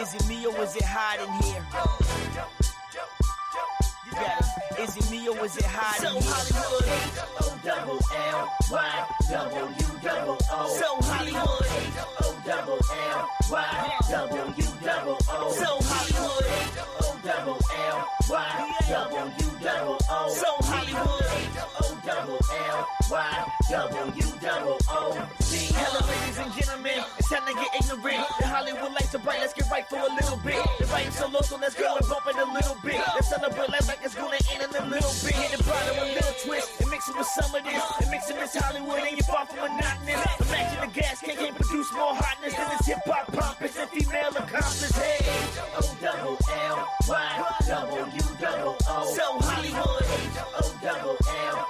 Is it me or is it hot in here? It. Is it me or is it hot in here? So Hollywood, O double L Y W double O. So Hollywood, O double L Y W double O. So Hollywood, O double L Y W double O. So Hollywood, double L Y W double O. Hello, ladies and gentlemen. It's time to get ignorant. The Hollywood lights are bright. Let's get right for a little bit. The writing so low, so let's go and bump it a little bit. Let's celebrate life like it's gonna end in a little bit. Hit the bottom a little twist and mix it with some of this. And mix it with Hollywood and you're far from monotonous. Imagine the gas can can't produce more hotness than this hip hop pompous and female accomplice. Hey, O double L Y W double O. So Hollywood, O double L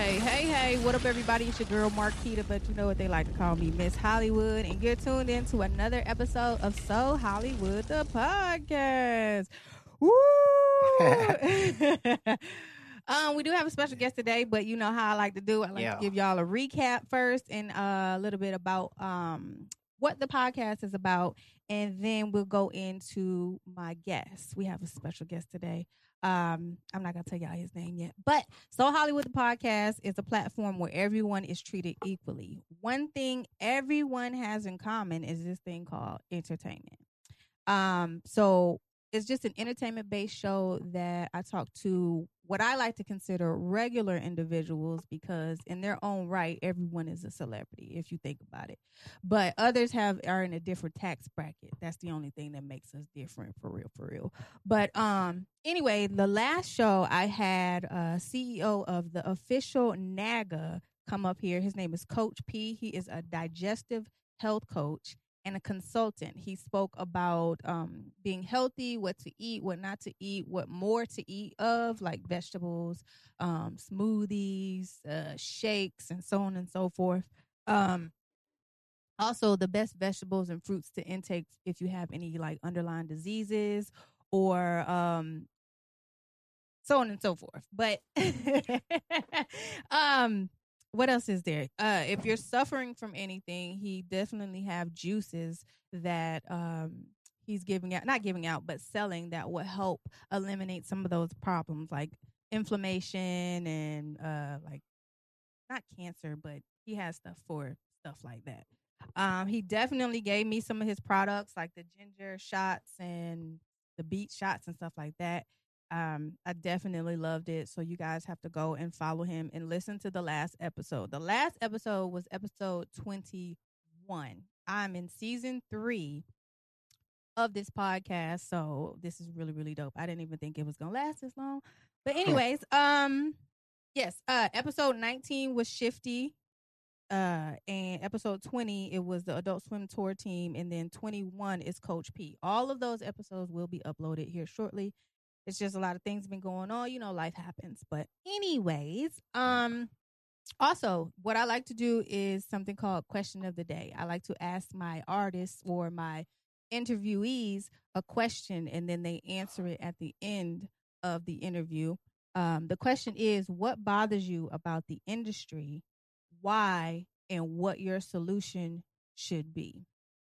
Hey, hey, hey, what up, everybody? It's your girl Marquita, but you know what they like to call me, Miss Hollywood. And you're tuned in to another episode of So Hollywood, the podcast. Woo! um, we do have a special guest today, but you know how I like to do. I like Yeah. to give y'all a recap first and uh, a little bit about um, what the podcast is about, and then we'll go into my guest. We have a special guest today. Um, I'm not gonna tell y'all his name yet, but So Hollywood the podcast is a platform where everyone is treated equally. One thing everyone has in common is this thing called entertainment. Um, so it's just an entertainment based show that I talk to what I like to consider regular individuals because in their own right, everyone is a celebrity if you think about it. But others have are in a different tax bracket. That's the only thing that makes us different for real, for real. But um anyway, the last show I had uh CEO of the official NAGA come up here. His name is Coach P. He is a digestive health coach and a consultant. He spoke about um, being healthy, what to eat, what not to eat, what more to eat of, like vegetables, um, smoothies, uh, shakes, and so on and so forth. Um, also, the best vegetables and fruits to intake if you have any like underlying diseases or um, so on and so forth. But um, what else is there? Uh, if you're suffering from anything, he definitely have juices that um he's giving out, not giving out, but selling that will help eliminate some of those problems like inflammation and uh like not cancer, but he has stuff for stuff like that. Um, he definitely gave me some of his products like the ginger shots and the beet shots and stuff like that. Um, I definitely loved it. So you guys have to go and follow him and listen to the last episode. The last episode was episode 21. I'm in season three of this podcast. So this is really, really dope. I didn't even think it was gonna last this long. But anyways, um yes, uh episode 19 was Shifty. Uh and episode 20 it was the Adult Swim Tour team and then 21 is Coach P. All of those episodes will be uploaded here shortly. It's just a lot of things been going on, you know, life happens. But anyways, um also what I like to do is something called question of the day. I like to ask my artists or my interviewees a question and then they answer it at the end of the interview. Um, the question is what bothers you about the industry, why, and what your solution should be.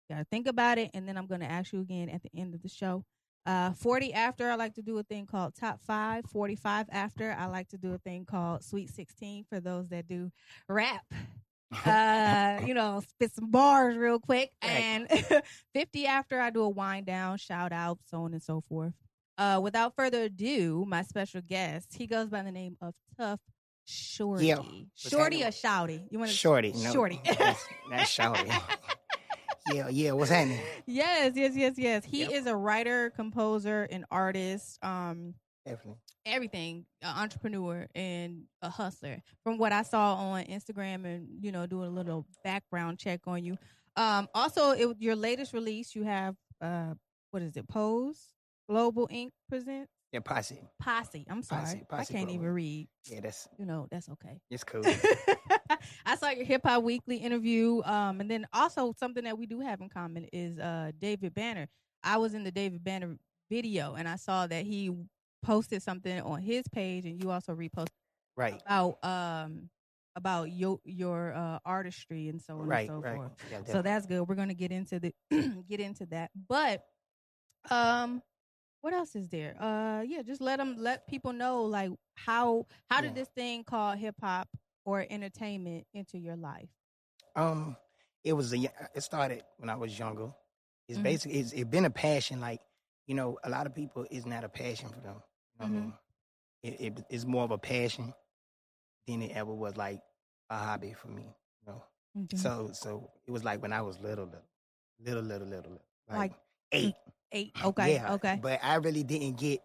You gotta think about it, and then I'm gonna ask you again at the end of the show. Uh, 40 after, I like to do a thing called top five. 45 after, I like to do a thing called sweet 16 for those that do rap. Uh, you know, spit some bars real quick. And 50 after, I do a wind down, shout out, so on and so forth. Uh, without further ado, my special guest, he goes by the name of Tough Shorty. Yeah. Shorty or Shouty? You want to Shorty. No, Shorty. That's, that's Shorty. yeah, yeah. What's happening? yes, yes, yes, yes. He Yep. is a writer, composer, and artist. Um, Definitely. everything, an entrepreneur and a hustler. From what I saw on Instagram and you know doing a little background check on you. Um, also, it, your latest release, you have uh, what is it? Pose Global Inc. presents. Yeah, posse. Posse. I'm sorry. Posse- Posse I can't even read. Yeah, that's You know, that's okay. it's cool. I saw your Hip Hop Weekly interview, um, and then also something that we do have in common is uh, David Banner. I was in the David Banner video, and I saw that he posted something on his page, and you also reposted right. about um about your your uh, artistry and so on Right, and so right. forth. Yeah, So that's good. We're gonna get into the get into that, but um, what else is there? Uh, yeah, just let them let people know like how how did Yeah. this thing called hip hop or entertainment enter your life? Um, it was a It started when I was younger. It's Mhm. basically it's it been a passion. Like you know, a lot of people it's not a passion for them. You know Mhm. I mean? It, it it's more of a passion than it ever was like a hobby for me. You know. Mhm. So so it was like when I was little, little, little, little, little, little like, Like, eight. Eight. Okay. Yeah, Okay. But I really didn't get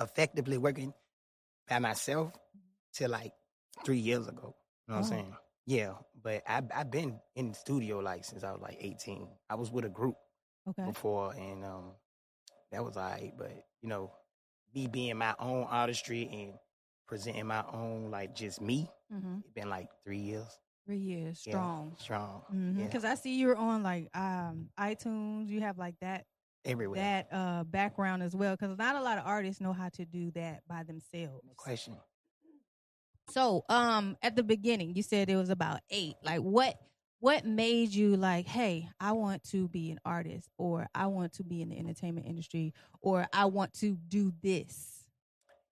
effectively working by myself till like three years ago. You know what Oh. I'm saying? Yeah, but I I've been in the studio like since I was like 18. I was with a group Okay. before, and um, that was alright. But you know, me being my own artistry and presenting my own like just me, Mm-hmm. it been like three years. Three years Yeah, strong. strong. Mm-hmm. Yeah, Because I see you're on like um iTunes. You have like that everywhere. that uh background as well. Because not a lot of artists know how to do that by themselves. no question. So, um, at the beginning, you said it was about eight. Like, what what made you like, hey, I want to be an artist, or I want to be in the entertainment industry, or I want to do this?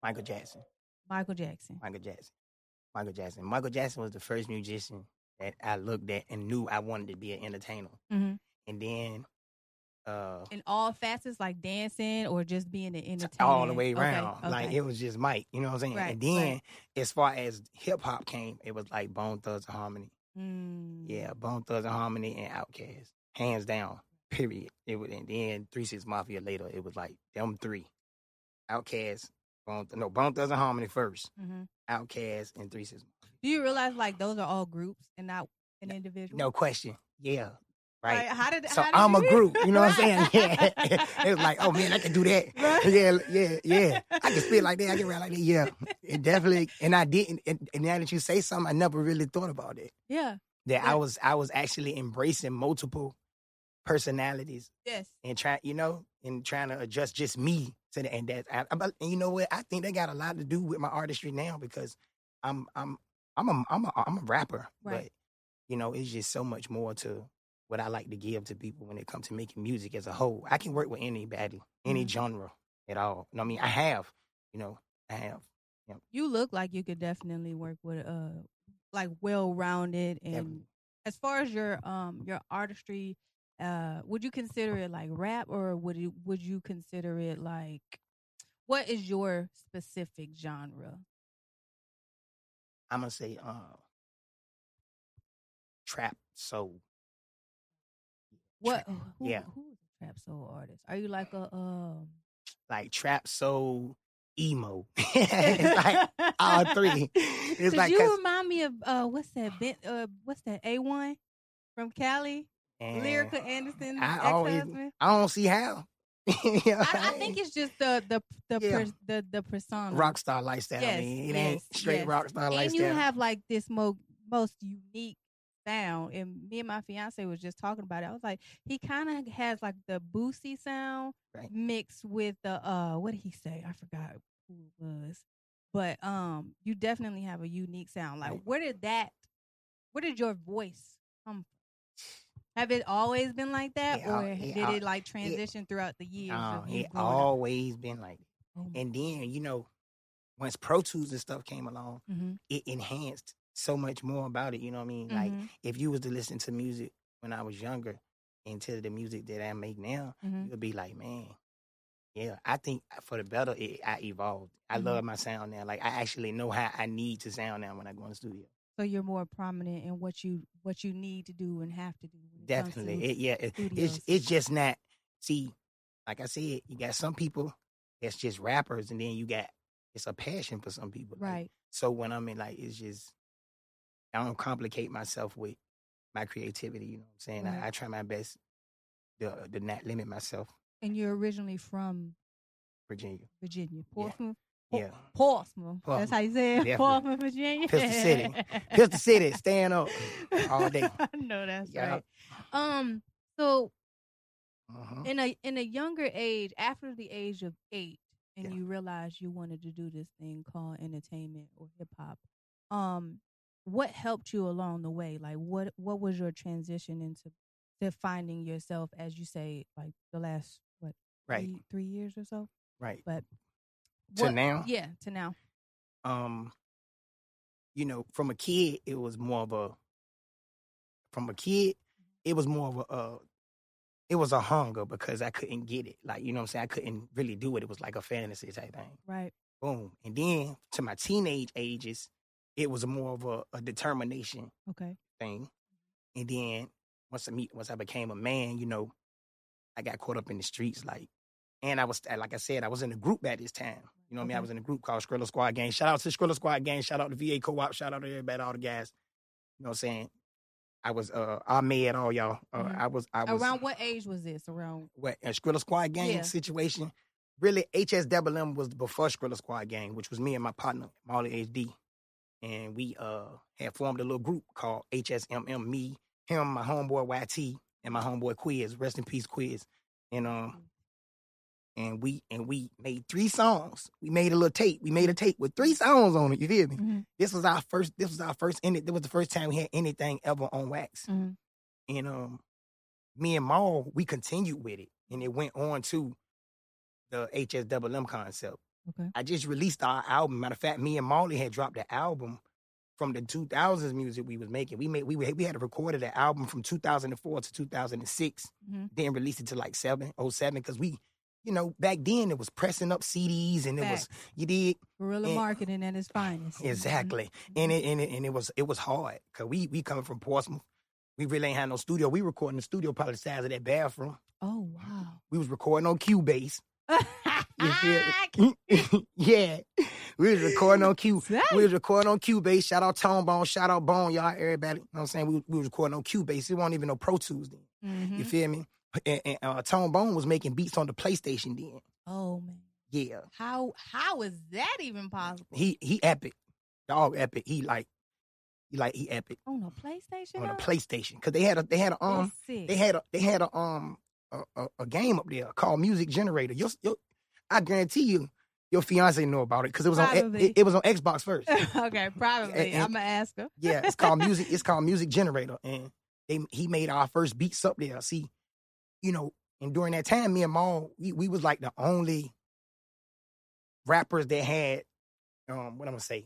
Michael Jackson. Michael Jackson. Michael Jackson. Michael Jackson. Michael Jackson was the first musician that I looked at and knew I wanted to be an entertainer. Mhm. And then uh In all facets, like dancing or just being an entertainer, all the way Okay, around. Like it was just Mike, you know what I'm saying? Right, and then right. as far as hip hop came, it was like Bone Thugs and Harmony. Mm. Yeah, Bone Thugs and Harmony and Outkast. Hands down. Period. It was and then Three Six Mafia later, it was like them three. Outkast, Bone no, Bone Thugs and Harmony first. Mhm. Outkast and Three Six Do you realize like those are all groups and not an individual? No question. Yeah. Right. Like, how did So how did I'm a group, you know what I'm saying? Yeah. it was like, oh man, I can do that. Right. Yeah, yeah, yeah. I can spit like that. I can rap like that. Yeah. It definitely and I didn't and, and now that you say something, I never really thought about it. Yeah. That Yeah. I was I was actually embracing multiple personalities Yes. and trying, you know, and trying to adjust just me to the and that I, and you know what? I think that got a lot to do with my artistry now because I'm I'm I'm a I'm a I'm a rapper. Right. But you know, it's just so much more to what I like to give to people when it comes to making music as a whole. I can work with anybody, any Mhm. genre at all. You know I mean? I have, you know, I have. You look like you could definitely work with uh like well rounded and Definitely. as far as your um your artistry, uh would you consider it like rap or would you would you consider it like what is your specific genre? I'm gonna say uh trap soul. What Trap- who, yeah. who's a trap soul artist? Are you like a um Like trap soul emo. it's like all three. It's like you remind me of uh what's that Ben, uh what's that A one from Cali? and Lyrica Anderson, I always- I don't see how. You know I, I think it's just the the the Yeah. pers- the, the persona. rock star lifestyle. I Yes, mean, it ain't yes, straight yes. rock star lifestyle. and you have like this mo- most unique sound. And me and my fiance was just talking about it. I was like, he kind of has like the boosty sound Right. mixed with the uh, what did he say? I forgot who it was, but um, you definitely have a unique sound. Like, Right. where did that? Where did your voice come from? Have it always been like that, It or it did al- it like transition throughout the years? It growing up? always been like that. Oh And then, you know, once Pro Tools and stuff came along, Mhm, it enhanced so much more about it. You know what I mean? Like mhm, if you was to listen to music when I was younger and to the music that I make now, mhm. you'd be like, man, yeah, I think for the better, it, I evolved. I Mhm. love my sound now. Like I actually know how I need to sound now when I go in the studio. So you're more prominent in what you what you need to do and have to do. it to Definitely, it, yeah. It, it's it's just not. See, like I said, you got some people that's just rappers, and then you got it's a passion for some people. like, right. so when I'm in like, it's just I don't complicate myself with my creativity. You know what I'm saying? Right. I, I try my best to to not limit myself. And you're originally from Virginia. Virginia, Portsmouth. Por- Yeah. Portsmouth. That's Portsmouth. how you say it. Definitely. Portsmouth, Virginia. Pistol City. Pistol City, stand up all day. I know that's Yeah. right. Um. So Mhm. in a in a younger age, after the age of eight, and Yeah. you realized you wanted to do this thing called entertainment or hip hop, um, what helped you along the way? Like, what what was your transition into to finding yourself, as you say, like the last what Right, three, three years or so? right. But To what- now, yeah, to now. um, you know, from a kid, it was more of a. From a kid, it was more of a. Uh, it was a hunger because I couldn't get it. Like you know, what I'm saying I couldn't really do it. It was like a fantasy type thing. Right. Boom, and then to my teenage ages, it was more of a, a determination Okay. thing. And then once I meet, once I became a man, you know, I got caught up in the streets, like, and I was like I said, I was in a group at this time. You know what I mean? I was in a group called Skrilla Squad Gang. Shout out to Skrilla Squad Gang. Shout out to VA Co-op. Shout out to everybody, all the guys. You know what I'm saying? I was uh I made all y'all. Uh, Mhm. I was I was Around what age was this? Around what a Skrilla Squad Gang Yeah. situation. Really, HSWM was before Skrilla Squad Gang, which was me and my partner Molly HD, and we uh had formed a little group called HSMM. Me, him, my homeboy YT, and my homeboy Quiz. Rest in peace, Quiz. And um, and we and we made three songs. We made a little tape. We made a tape with three songs on it. You feel me? Mhm. This was our first. This was our first. This was the first time we had anything ever on wax. Mhm. And um, me and Maul, we continued with it, and it went on to the HSWM concept. Okay. I just released our album. Matter of fact, me and Molly had dropped the album from the 2000s music we was making. We made we we had recorded the album from 2004 to 2006, Mhm. then released it to like seven oh seven because we, you know, back then it was pressing up CDs and it was you did guerrilla and- marketing at its finest. Exactly, and it and it and it was it was hard because we we coming from Portsmouth. We really ain't had no studio. We recording the studio probably the size of that bathroom. Oh wow. We was recording on Cubase. You feel me? yeah. We was recording on Q. We was recording on Cubase. Shout out Tone Bone. Shout out Bone, y'all, everybody. You know what I'm saying? We, we was recording on Cubase. It wasn't even no Pro Tools then. Mhm. You feel me? And, and uh, Tone Bone was making beats on the PlayStation then. Oh man. Yeah. How how is that even possible? He he epic. Dog epic. He like he like he epic on a PlayStation. on a? PlayStation. Cause they had a they had a um they had a they had a um a, a, a game up there called Music Generator. Your, your, I guarantee you, your fiance know about it because it was on it, it was on Xbox first. okay, probably. and- I'm gonna ask her. yeah, it's called music. It's called Music Generator, and they he made our first beats up there. See, you know, and during that time, me and Maul, we, we was like the only rappers that had um what I'm gonna say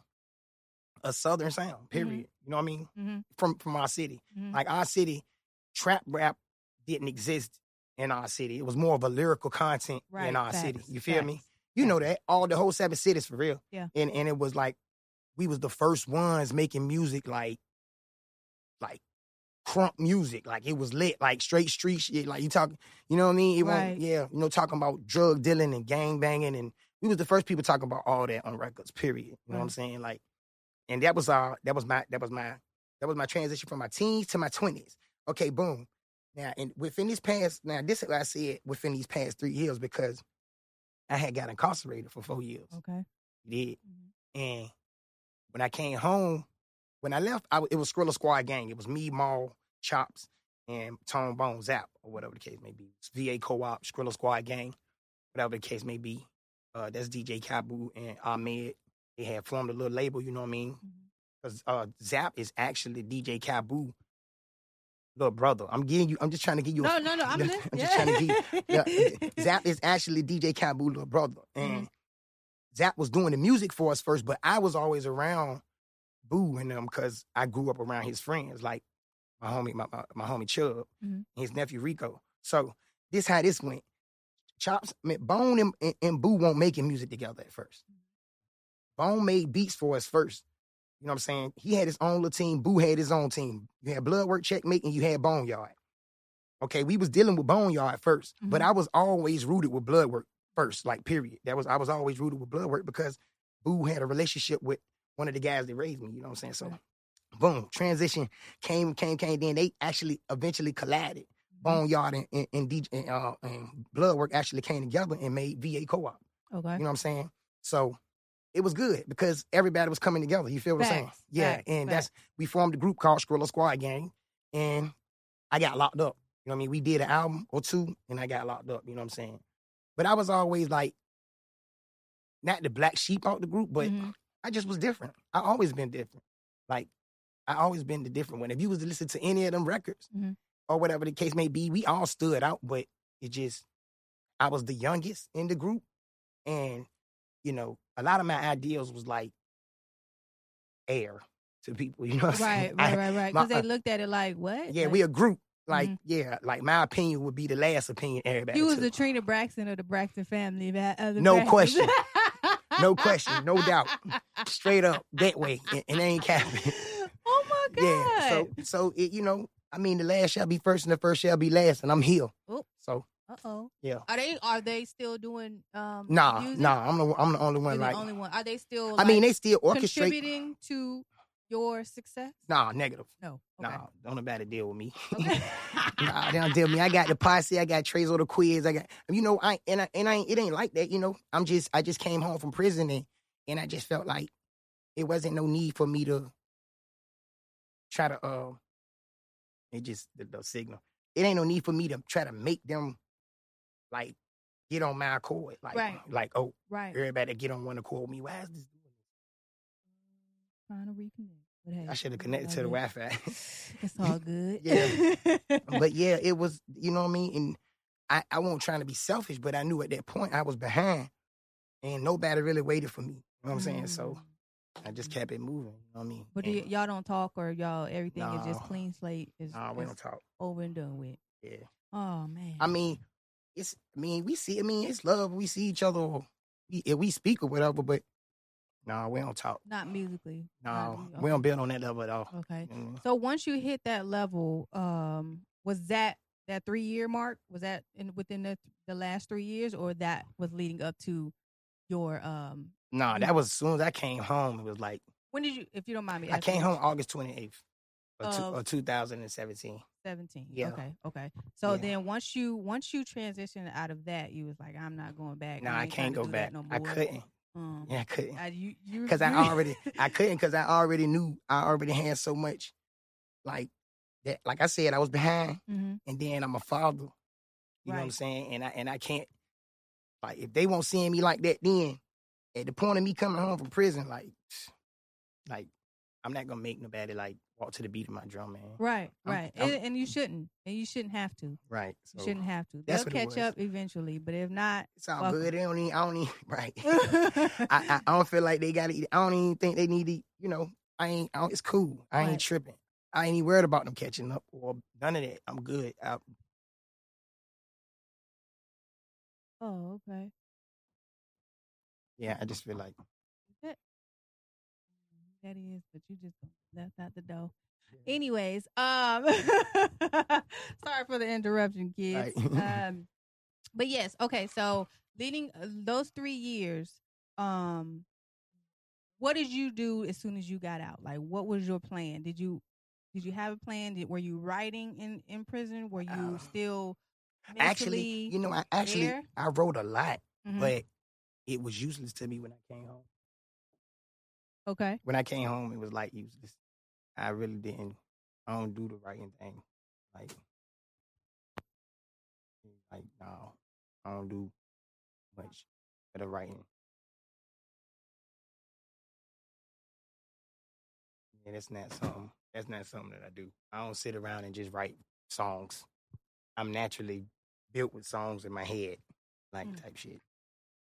a southern sound. Period. You know what I mean? Mhm. From from our city, Mhm. like our city, trap rap didn't exist in our city. It was more of a lyrical content Right, in our city. You feel me? facts. You know that all the whole seven cities for real. Yeah. And and it was like we was the first ones making music like like crunk music. Like it was lit, like straight street shit. Like you talking, you know what I mean? It Right. yeah, you know, talking about drug dealing and gang banging and we was the first people talking about all that on records, period. You know what I'm saying? Like, and that was our that was my that was my that was my transition from my teens to my twenties. Okay, boom. Now, and within these past, now this is what I said within these past three years because I had got incarcerated for four years. Okay. Did Mhm. and when I came home, when I left, I, it was Skrilla Squad Gang. It was me, Maul, Chops, and Tone Bone Zap, or whatever the case may be. It's VA Co-op, Skrilla Squad Gang, whatever the case may be. Uh, that's DJ Kabu and Ahmed. They had formed a little label, you know what I mean? Mhm. Because uh, Zap is actually DJ Kabu, little brother. I'm getting you. I'm just trying to get you. No, a, no, no. I'm, I'm just trying to give yeah, Zap is actually DJ Kabu little brother. And Zap was doing the music for us first, but I was always around Boo and them because I grew up around his friends, like my homie, my, my, my homie Chubb, Mhm. and his nephew Rico. So this how this went. Chops, I mean, Bone and, and, and Boo won't making music together at first. Bone made beats for us first. You know what I'm saying? He had his own little team. Boo had his own team. You had Bloodwork Checkmate and you had Boneyard. Okay, we was dealing with Boneyard 1st but Mhm. I was always rooted with Bloodwork first, like period. That was I was always rooted with Bloodwork because Boo had a relationship with one of the guys that raised me. You know what I'm saying? So, boom, transition came, came, came. Then they actually eventually collided. Mm-hmm. Boneyard and, and, and DJ and, uh, and Bloodwork actually came together and made VA Co-op. Okay. You know what I'm saying? So it was good because everybody was coming together. You feel what I'm saying? Yeah. facts, and facts. that's we formed a group called Skrilla Squad Gang, and I got locked up. You know what I mean? We did an album or two, and I got locked up. You know what I'm saying? But I was always like, not the black sheep out the group, but Mhm. I just was different. I always been different. Like I always been the different one. If you was to listen to any of them records Mhm. or whatever the case may be, we all stood out. But it just I was the youngest in the group, and you know a lot of my ideals was like air to people. You know what I'm Right, saying? right, I- right, right. Because uh, they looked at it like, what? yeah, Like, we a group. Like Mhm. yeah, like my opinion would be the last opinion everybody. You was took. the Trina Braxton of the Braxton family. That, of the No Braxtons. question. No question, no doubt. straight up that way, and, and they ain't capping. oh my god. Yeah. So so it, you know, I mean, the last shall be first, and the first shall be last, and I'm here. Oop. So Uh oh. Yeah. Are they are they still doing um nah, music? nah, I'm the I'm the only You're one. the only one. Are they still I mean, they still orchestrate. contributing to your success? Nah, negative. No. Okay. Nah, don't nobody deal with me. Okay. nah, they don't deal with me. I got the posse. I got Trey's the quiz. I got you know. I and I and I it ain't like that. You know, I'm just I just came home from prison and and I just felt like it wasn't no need for me to try to uh. It just the, the signal. It ain't no need for me to try to make them like get on my accord. Like Right. like oh right. everybody get on one accord with me. Why is this? doing Trying to reconnect. But hey. I should have connected to the good. Wi-Fi. It's all good. Yeah. but yeah, it was, you know what I mean? And I, I wasn't trying to be selfish, but I knew at that point I was behind and nobody really waited for me. You know what I'm saying? So I just kept it moving. You know what I mean? Mm. But do y- And, y'all don't talk or y'all everything is just clean slate is, nah, we don't talk. over and done with. Yeah. Oh man. I mean, it's, I mean, we see, I mean, it's love. We see each other. We, if we speak or whatever, but no, nah, we don't talk. not musically. No, Not mu- we don't build on that level at all. Okay. Mm. So once you hit that level, um, was that that three year mark? Was that in within the the last three years, or that was leading up to your um? Nah, that was as soon as I came home. It was like, When did you, if you don't mind me, I came home August 28th of, two, of 2017. seventeen. Yeah. Okay. Okay. So Yeah. then once you once you transitioned out of that, you was like, I'm not going back. No, I ain't can't go to do that back. No I couldn't. Um, Yeah, I couldn't. I, you, you, Because I already, I couldn't because I already knew I already had so much, like that. Like I said, I was behind, Mhm. and then I'm a father. You know what I'm saying? And I and I can't, like, if they won't see me like that, then at the point of me coming home from prison, like, like I'm not gonna make nobody like walk to the beat of my drum, man. Right. I'm- Right. I'm- and, and you shouldn't. And you shouldn't have to. Right. You shouldn't have to. They'll catch up eventually, but if not, it's all welcome. good. They don't even. I don't even. Right. I, I, I don't feel like they got to. eat. I don't even think they need to. You know, I ain't. I don't, it's cool. I ain't tripping. I ain't even worried about them catching up or none of that. I'm good. I, oh, okay. yeah, I just feel like That is, but you just left out the door. Anyways, um, sorry for the interruption, kids. Right. um, but yes, okay. So leading uh, those three years, um, what did you do as soon as you got out? Like, what was your plan? Did you did you have a plan? Did, were you writing in in prison? Were you Uh, still actually, you know, I actually there? I wrote a lot, Mhm. but it was useless to me when I came home. Okay, When I came home, it was like useless. I really didn't. I don't do the writing thing. Like, like no, I don't do much of the writing. Yeah, that's not something. That's not something that I do. I don't sit around and just write songs. I'm naturally built with songs in my head, like Mm. type shit.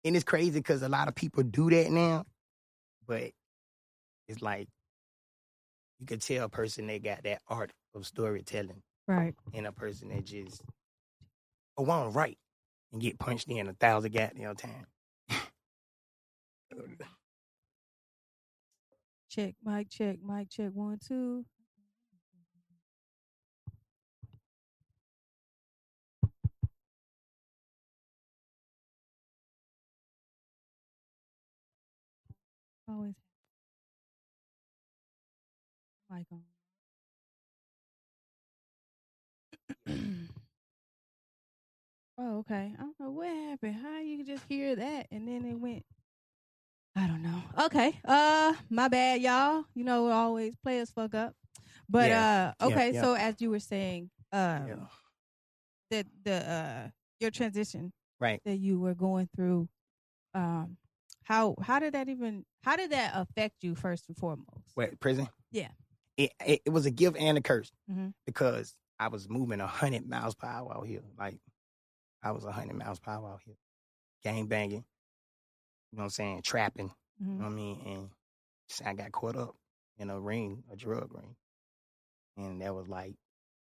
And it's crazy because a lot of people do that now, but it's like you could tell a person that got that art of storytelling right. and a person that just I don't write and get punched in a thousand goddamn times. Check, mic check, mic check, one, two. Always mic on. Oh, okay. I don't know what happened. How you could just hear that and then it went. I don't know. Okay. Uh, my bad, y'all. You know, always players fuck up. But Yeah. uh, okay. yeah. So as you were saying, um, Yeah. that the uh your transition Right. that you were going through, um, how how did that even how did that affect you first and foremost? What prison? Yeah. It, it it was a gift and a curse Mhm. because I was moving a hundred miles per hour out here. Like I was a hundred miles per hour out here, gang banging. You know what I'm saying? Trapping. You Mhm. know what I mean? And just, I got caught up in a ring, a drug ring, and that was like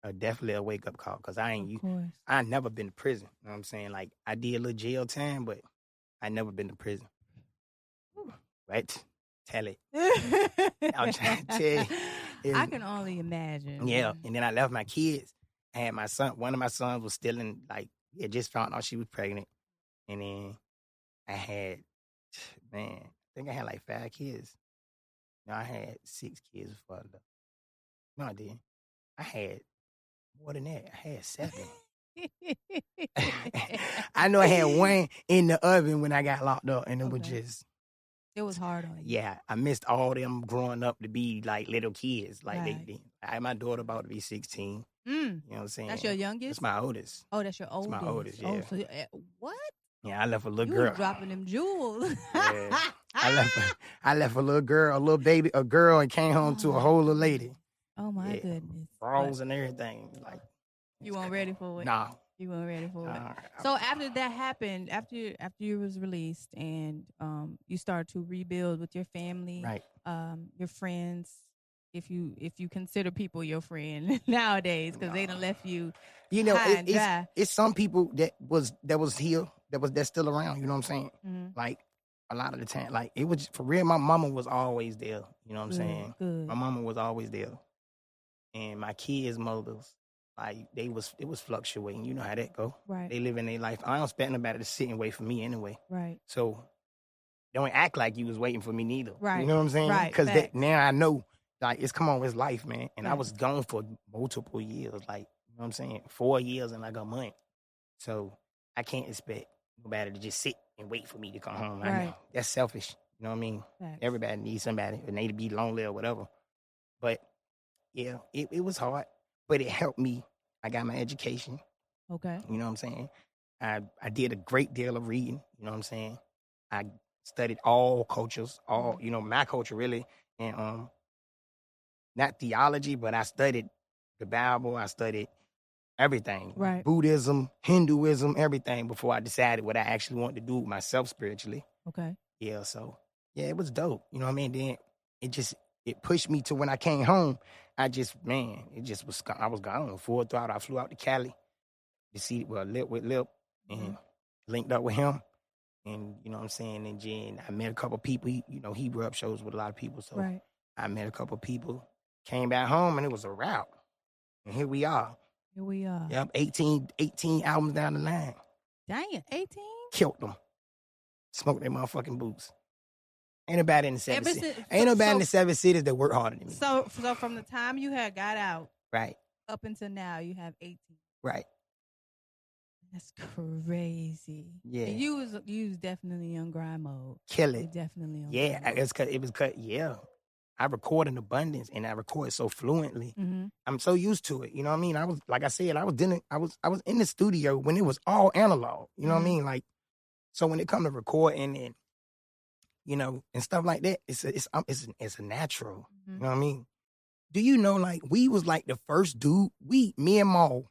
a definitely a wake up call because I ain't you. I never been to prison. You know what I'm saying? Like I did a little jail time, but I never been to prison. Right? Tell it. I'm trying to tell you, I can only imagine. Yeah. And then I left my kids. I had my son. One of my sons was still in like had just found out she was pregnant, and then I had man. I think I had like five kids. No, I had six kids before I left. No, I didn't. I had more than that. I had seven. I know I had one in the oven when I got locked up, and it was just It was hard on you. yeah. I missed all them growing up to be like little kids. Like Right. they, they, I had my daughter about to be sixteen. Mm, You know what I'm saying? that's your youngest. That's my oldest. oh, that's your oldest. my oldest, Oh, yeah. so you- eh, what? Yeah, I left a little You girl. dropping them jewels. Yeah. I left, a, I left a little girl, a little baby, a girl, and came home to a whole little lady, Oh my Yeah. goodness. bras and everything. Like You weren't ready for it. Nah. You weren't ready for it. nah. So after that happened, after you, after you was released and um you started to rebuild with your family, right. um your friends, if you if you consider people your friend nowadays because they done left you You know, it, it's it's some people that was that was here that was that's still around. You know what I'm saying? Mhm. Like a lot of the time, like it was for real. My mama was always there. You know what I'm Good, saying? Good. My mama was always there, and my kids' mothers, like they was it was fluctuating. You know how that go. right. They live in their life. I don't expect nobody to sit and wait for me anyway. right. So don't act like you was waiting for me neither. Right. You know what I'm saying? Right. Because now I know, like, it's come on, it's life, man. And I was gone for multiple years, like, you know what I'm saying? Four years and like a month. So I can't expect nobody to just sit and wait for me to come home. I know. Right. That's selfish. You know what I mean? Everybody needs somebody, and they need to be lonely or whatever. But yeah, it, it was hard, but it helped me. I got my education. Okay. You know what I'm saying? I I did a great deal of reading. You know what I'm saying? I studied all cultures, all you know, my culture really, and um, not theology, but I studied the Bible. I studied everything, Right. Buddhism, Hinduism, everything before I decided what I actually wanted to do with myself spiritually. Okay. Yeah, so yeah, it was dope. You know what I mean? Then it just it pushed me to when I came home. I just man, it just was I was gone full throttle. I flew out to Cali to see well lip with lip and Mhm. linked up with him. And you know what I'm saying? And Jen, I met a couple people. He, you know, he up shows with a lot of people. So Right. I met a couple people, came back home, and it was a route. And here we are. Here we are. Yep, 18, 18 albums down the line. Dang 18? Killed them. Smoked their motherfucking boots. Ain't nobody in the seven Ever cities. since- Ain't nobody in so- the seven cities that work harder than me. So so from the time you had got out right, up until now, you have 18. right. That's crazy. Yeah. And you was you was definitely on grind mode. Kill You it. definitely on Yeah, grind it's cause it was cut. Yeah, I record in abundance and I record so fluently. Mm-hmm. I'm so used to it. You know what I mean? I was like I said, I was in I was I was in the studio when it was all analog. You know what I Mhm. mean? Like, so when it come to recording and you know and stuff like that, it's a, it's um, it's it's a natural. You know what I mean? Do you know like we was like the first dude? We me and Maul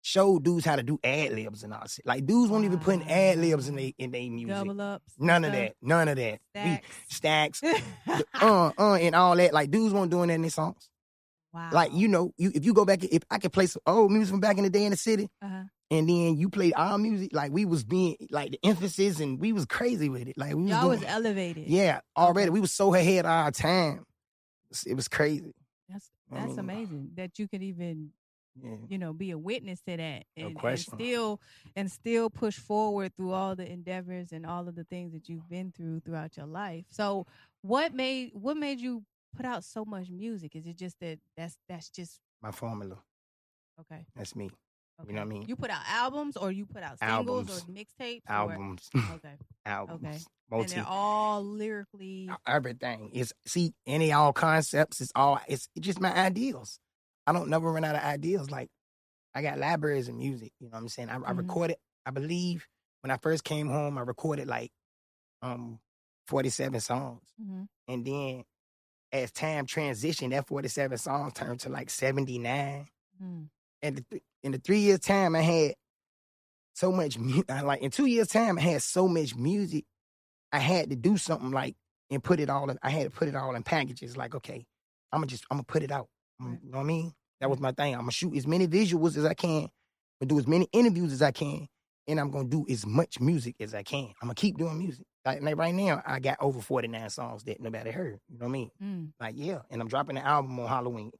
showed dudes how to do ad libs and all shit. Like dudes won't even putting ad libs in they in their music. Double ups. None of that. None of that. We, Stacks. stacks, uh, uh, and all that. Like dudes won't doing that in their songs. wow. Like you know, you if you go back, if I could play some old music from back in the day in the city, Uh-huh. And then you played our music, like we was being like the emphasis, and we was crazy with it. Like we was Y'all doing, was elevated. yeah, already we was so ahead of our time. It was- crazy. That's I that's mean, amazing that you could even Yeah, you know be a witness to that No and, and still and still push forward through all the endeavors and all of the things that you've been through throughout your life so what made what made you put out so much music is it just that that's that's just my formula. okay That's me. You know what I mean? You put out albums or you put out singles Albums. or mixtapes? or- albums, Okay. albums, Okay. And they're all lyrically. everything. It's see any all concepts. It's all. It's, it's just my ideals. I don't never run out of ideas. Like I got libraries of music. You know what I'm saying? I, I Mhm. recorded. I believe when I first came home, I recorded like um 47 songs, Mhm. and then as time transitioned, that 47 songs turned to like 79. Mm. And the th- in the three years time I had so much mu- like in two years time I had so much music I had to do something like and put it all in I had to put it all in packages like okay I'm gonna just I'm gonna put it out. You know what I mean? That was my thing. I'm gonna shoot as many visuals as I can I'm gonna do as many interviews as I can and I'm gonna do as much music as I can. I'm gonna keep doing music. Like, like right now I got over 49 songs that nobody heard you know what I mean? Mm. like yeah and I'm dropping the album on Halloween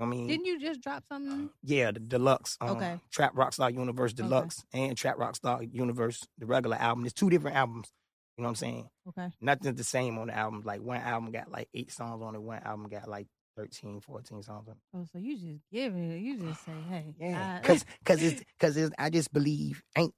I mean Didn't you just drop something? yeah, the deluxe. Um, Okay. Trap Rockstar Universe Deluxe and Trap Rockstar Universe, the regular album. It's two different albums. You know what I'm saying? Okay. Nothing's the same on the album. Like one album got like eight songs on it, one album got like 13, 14 songs on it. Oh, so you just give it. You just say, hey. Yeah. I- Cause cause it's cause it's I just believe ain't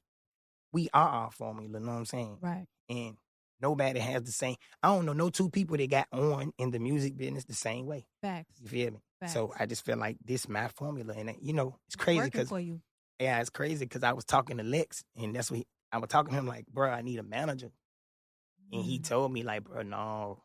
we are our formula, you know what I'm saying? right. And nobody has the same I don't know no two people that got on in the music business the same way. Facts. You feel me? So I just feel like this my formula. And you know, it's crazy because yeah, it's crazy because I was talking to Lex, and that's what he, I was talking to him like, bro, I need a manager, and he Mm. told me like, bro, no,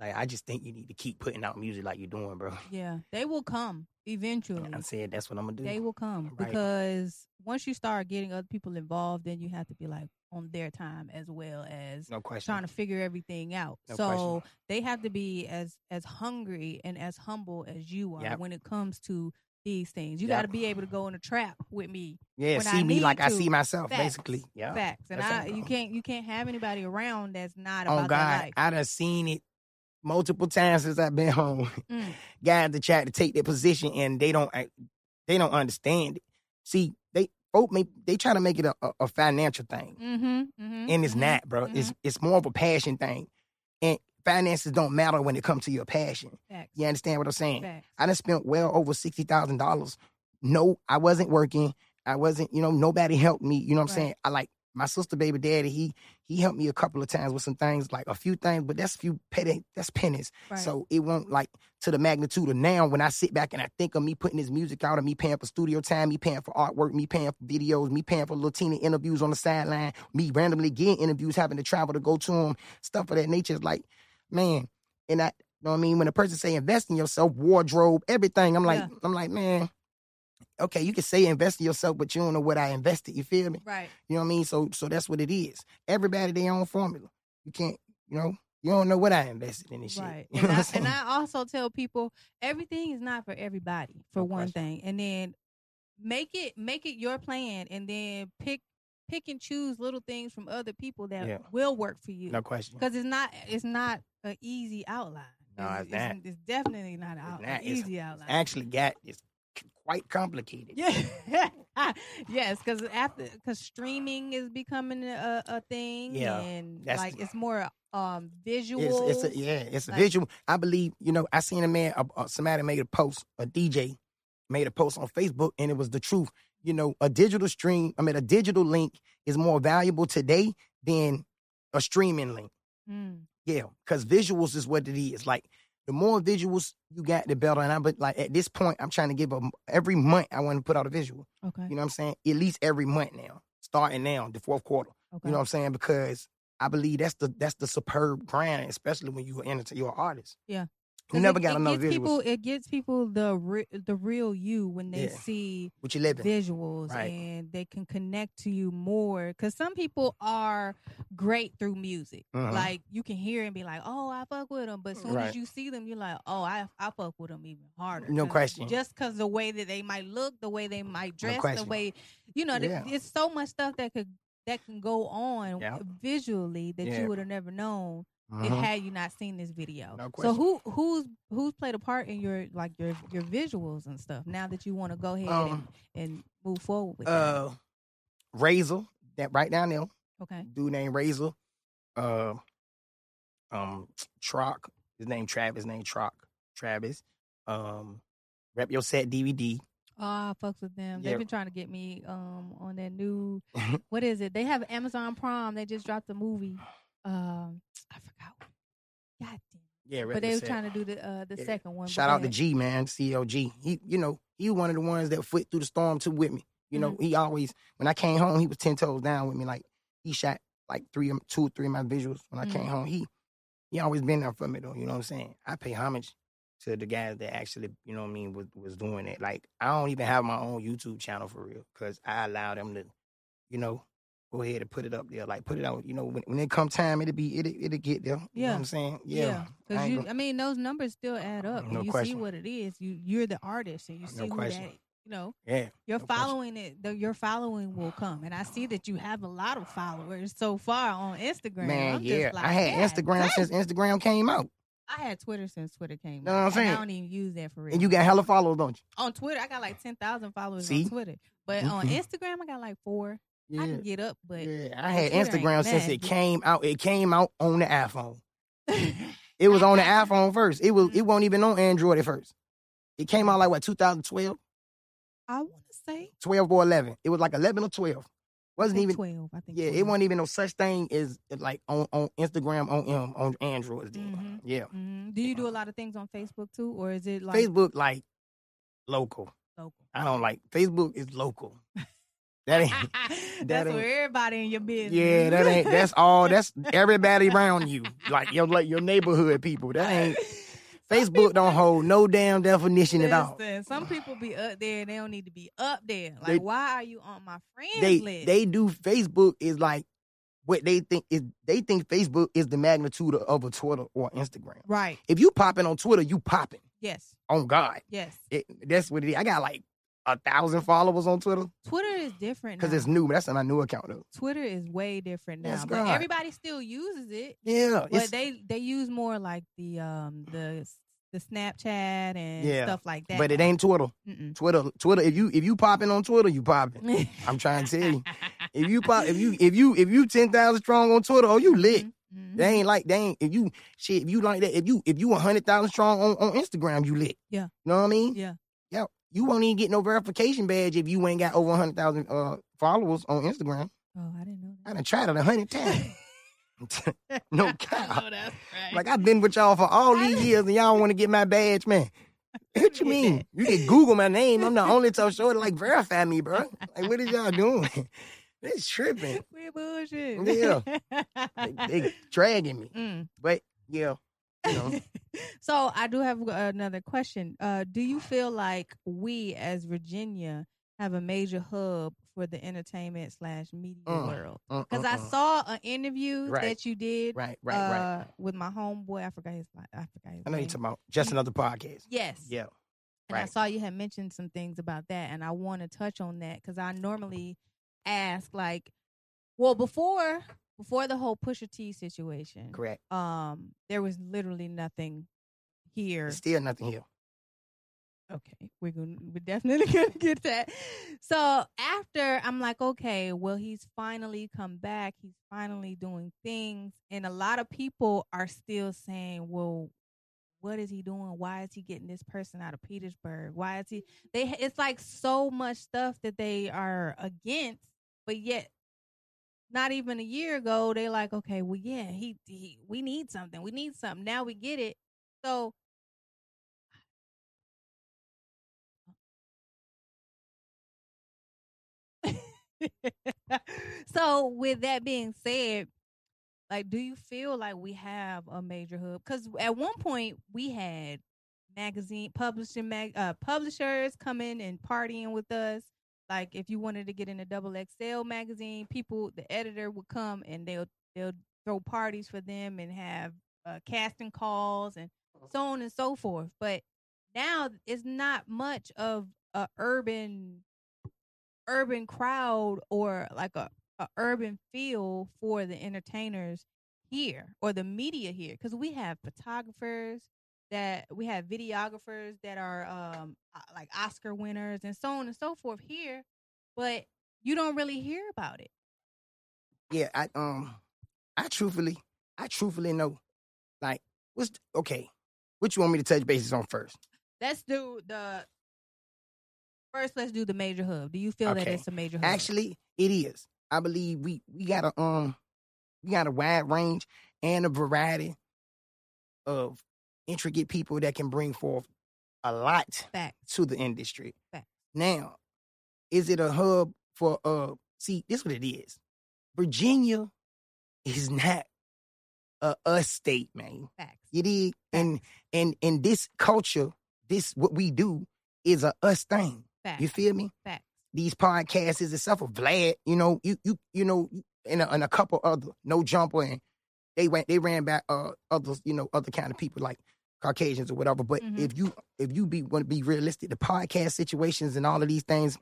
like I just think you need to keep putting out music like you're doing, bro. Yeah, they will come eventually. And I said that's what I'm gonna do. They will come Right. because once you start getting other people involved, then you have to be like on their time as well as no question. trying to figure everything out. No so question. they have to be as as hungry and as humble as you are Yep. when it comes to these things. You Yep. got to be able to go in a trap with me. yeah, when I see me like I see myself, Facts. basically. Yeah. Facts, and that's I you can't you can't have anybody around that's not Oh God, life. I done seen it multiple times since I've been home. Mm. Guys that try to take their position and they don't, act- they don't understand it. See, they folk they try to make it a, a, financial thing. Mm-hmm, mm-hmm, and it's mhm. not, bro. It's it's more of a passion thing, and finances don't matter when it comes to your passion. Facts. You understand what I'm saying? Facts. I done spent well over sixty thousand dollars. No, I wasn't working. I wasn't, you know, nobody helped me. You know what I'm Right. saying? I like my sister, baby daddy. He he helped me a couple of times with some things, like a few things, but that's a few petty. That's pennies. Right. So it won't like to the magnitude of now when I sit back and I think of me putting this music out and me paying for studio time, me paying for artwork, me paying for videos, me paying for Latina interviews on the sideline, me randomly getting interviews, having to travel to go to them, stuff of that nature. is like, man, and I, you know what I mean? When a person say invest in yourself, wardrobe, everything, I'm like, Yeah. I'm like, man, okay, you can say invest in yourself, but you don't know what I invested. You feel me? right. You know what I mean? So, so that's what it is. Everybody their own formula. You can't, you know, you don't know what I invested in this shit. Right. And and? I also tell people everything is not for everybody, for No one question. thing. And then make it make it your plan and then pick pick and choose little things from other people that Yeah. will work for you. no question. Because it's not it's not an easy outline. No, it's it's, not. it's definitely not an It's out, not. an It's- easy outline. Actually, got it's quite complicated. Yeah, yes, because after because streaming is becoming a, a thing, Yeah, and like it's more um visual. It's, it's a, yeah, it's a Like- visual. I believe, you know, I seen a man, uh, uh, somebody made a post, a DJ made a post on Facebook, and it was the truth. You know, a digital stream, I mean, a digital link is more valuable today than a streaming link. Mm, Yeah, because visuals is what it is. Like the more visuals you got, the better. And I but like at this point, I'm trying to give them every month. I want to put out a visual. okay. You know what I'm saying? At least every month now, starting now, the fourth quarter. okay. You know what I'm saying? Because I believe that's the that's the superb grind, especially when you are into you're an artist. Yeah. You 'Cause never it, got it enough visuals. People, it gets people the re- the real you when they Yeah. see what you living. visuals Right. and they can connect to you more. Because some people are great through music. Mhm. Like you can hear and be like, "Oh, I fuck with them," but as soon Right. as you see them, you're like, "Oh, I I fuck with them even harder." No question. Just because the way that they might look, the way they might dress, the way you know, th- Yeah. it's so much stuff that could that can go on Yeah. visually that you would have never known it Mhm. had you not seen this video. No so who who's who's played a part in your like your your visuals and stuff? Now that you want to go ahead Um, and, and move forward with that. Uh, Razor, that right down there, Okay. dude named Razor. Uh, um, Trock, his name Travis, name Trock, Travis. Um, Rep Your Set DVD. Oh, I fucks with them. Yeah. They've been trying to get me um on that new what is it? They have Amazon Prime. They just dropped the movie. Um, I forgot. God damn. Yeah, But they were trying to do the uh the Yeah. second one. Shout out to G man, CLG. He, you know, he one of the ones that foot through the storm too with me. You know, he always when I came home, he was ten toes down with me. Like he shot like three, of- two, three of my visuals when I came Mhm. home. He, he always been there for me though. You know what I'm saying? I pay homage to the guys that actually, you know what I mean, was was doing it. Like I don't even have my own YouTube channel for real because I allow them to, you know, go ahead and put it up there. Like put it out. You know, when when it come time, it'll be it'll, it'll get there. You know Yeah. what I'm saying? Yeah. Because you. gonna- I mean, those numbers still add up, No you see what it is. You you're the artist, and you see No who that. You know, yeah. your No question. following it. The, your following will come, and I see that you have a lot of followers so far on Instagram. Man, I'm yeah. just like, I had "God Instagram damn." since Instagram came out. I had Twitter since Twitter came Know out. what I'm saying? I don't even use that for real. And you got hella followers, don't you? on Twitter, I got like ten thousand followers See? on Twitter, but on Mhm. Instagram, I got like four. You? I can get up, but Yeah, I had Instagram since it came out. It came out on the iPhone. It was on the iPhone first. It was it wasn't even on Android at first. It came out like what 2012, I want to say 12 or 11. It was like 11 or 12. I Wasn't even twelve. I think yeah. 12. It wasn't even no such thing as like on, on Instagram on um, on Android. then. Mhm. Yeah, Mhm. Do you do a lot of things on Facebook too, or is it like Facebook like local. local? I don't like Facebook is local. That ain't. That's ain't- where everybody in your business. Yeah, that ain't. That's all. That's everybody around you, like your like your neighborhood people. That ain't. Facebook people- don't hold no damn definition at all. Some people be up there and they don't need to be up there. Like, They- why are you on my friends They list? they do Facebook is like what they think is they think Facebook is the magnitude of, of a Twitter or Instagram. right. If you popping on Twitter, you popping Yes. on God. Yes. It, that's what it is. I got like a thousand followers on Twitter Twitter is different because it's new. That's my new account though. Twitter is way different now, Yes, but God. everybody still uses it. Yeah, But they they use more like the um the the Snapchat and Yeah, stuff like that. but it ain't Twitter. Mm-mm. Twitter, Twitter. If you if you popping on Twitter, you popping. I'm trying to tell you. If you pop, if you if you if you ten thousand strong on Twitter, oh you lit. Mhm. They ain't like they ain't if you shit if you like that if you if you a hundred thousand strong on, on Instagram you lit. Yeah. You know what I mean? Yeah. You won't even get no verification badge if you ain't got over hundred thousand uh followers on Instagram. Oh, I didn't know I that. done tried it a hundred times. no I cap. right. Like I've been with y'all for all I these years and y'all want to get my badge, man. What you mean? You can Google my name. I'm the only to show to like verify me, bro. Like what is y'all doing? It's tripping. We're bullshit. Yeah. They, they dragging me. Mm. But yeah, you know. so I do have another question. Uh, do you feel like we, as Virginia, have a major hub for the entertainment slash media Mm. world? uh, Because uh, I uh. saw an interview Right. that you did Right, right, uh, right. with my homeboy. I forgot his. I forgot his I know name. you're talking about just another podcast. Yes. Yeah. And I saw you had mentioned some things about that, and I want to touch on that because I normally ask like, well, before before the whole Pusha T situation, Correct. um, there was literally nothing here. Still nothing here. Okay, we're gonna we're definitely gonna get that. So after I'm like, okay, well, he's finally come back. He's finally doing things, and a lot of people are still saying, well. What is he doing? Why is he getting this person out of Petersburg? Why is he? They it's like so much stuff that they are against, but yet not even a year ago they like, okay, well, yeah, he, he we need something. We need something. Now we get it. So so with that being said like do you feel like we have a major hub because at one point we had magazine publishing mag uh publishers coming and partying with us like if you wanted to get in a double xl magazine people the editor would come and they'll they'll throw parties for them and have uh, casting calls and so on and so forth. But now it's not much of a urban urban crowd or like a, a urban feel for the entertainers here or the media here because we have photographers that we have videographers that are um like oscar winners and so on and so forth here but you don't really hear about it Yeah, I um I truthfully, I truthfully know. Like, what's okay? What you want me to touch bases on first? let's do the First, let's do the major hub. Do you feel that it's a major hub? Actually, it is. I believe we we got a um we got a wide range and a variety of intricate people that can bring forth a lot Facts. to the industry. Facts. Now, is it a hub for uh see this is what it is. Virginia is not a us state, man. Facts. You dig? And and and this culture, this what we do is a us thing. Facts. You feel me? Facts. These podcasts is itself of Vlad, you know, you you you know, and a, and a couple other no jumper and they went they ran back uh others, you know, other kind of people like Caucasians or whatever. But Mhm. if you if you be want to be realistic, the podcast situations and all of these things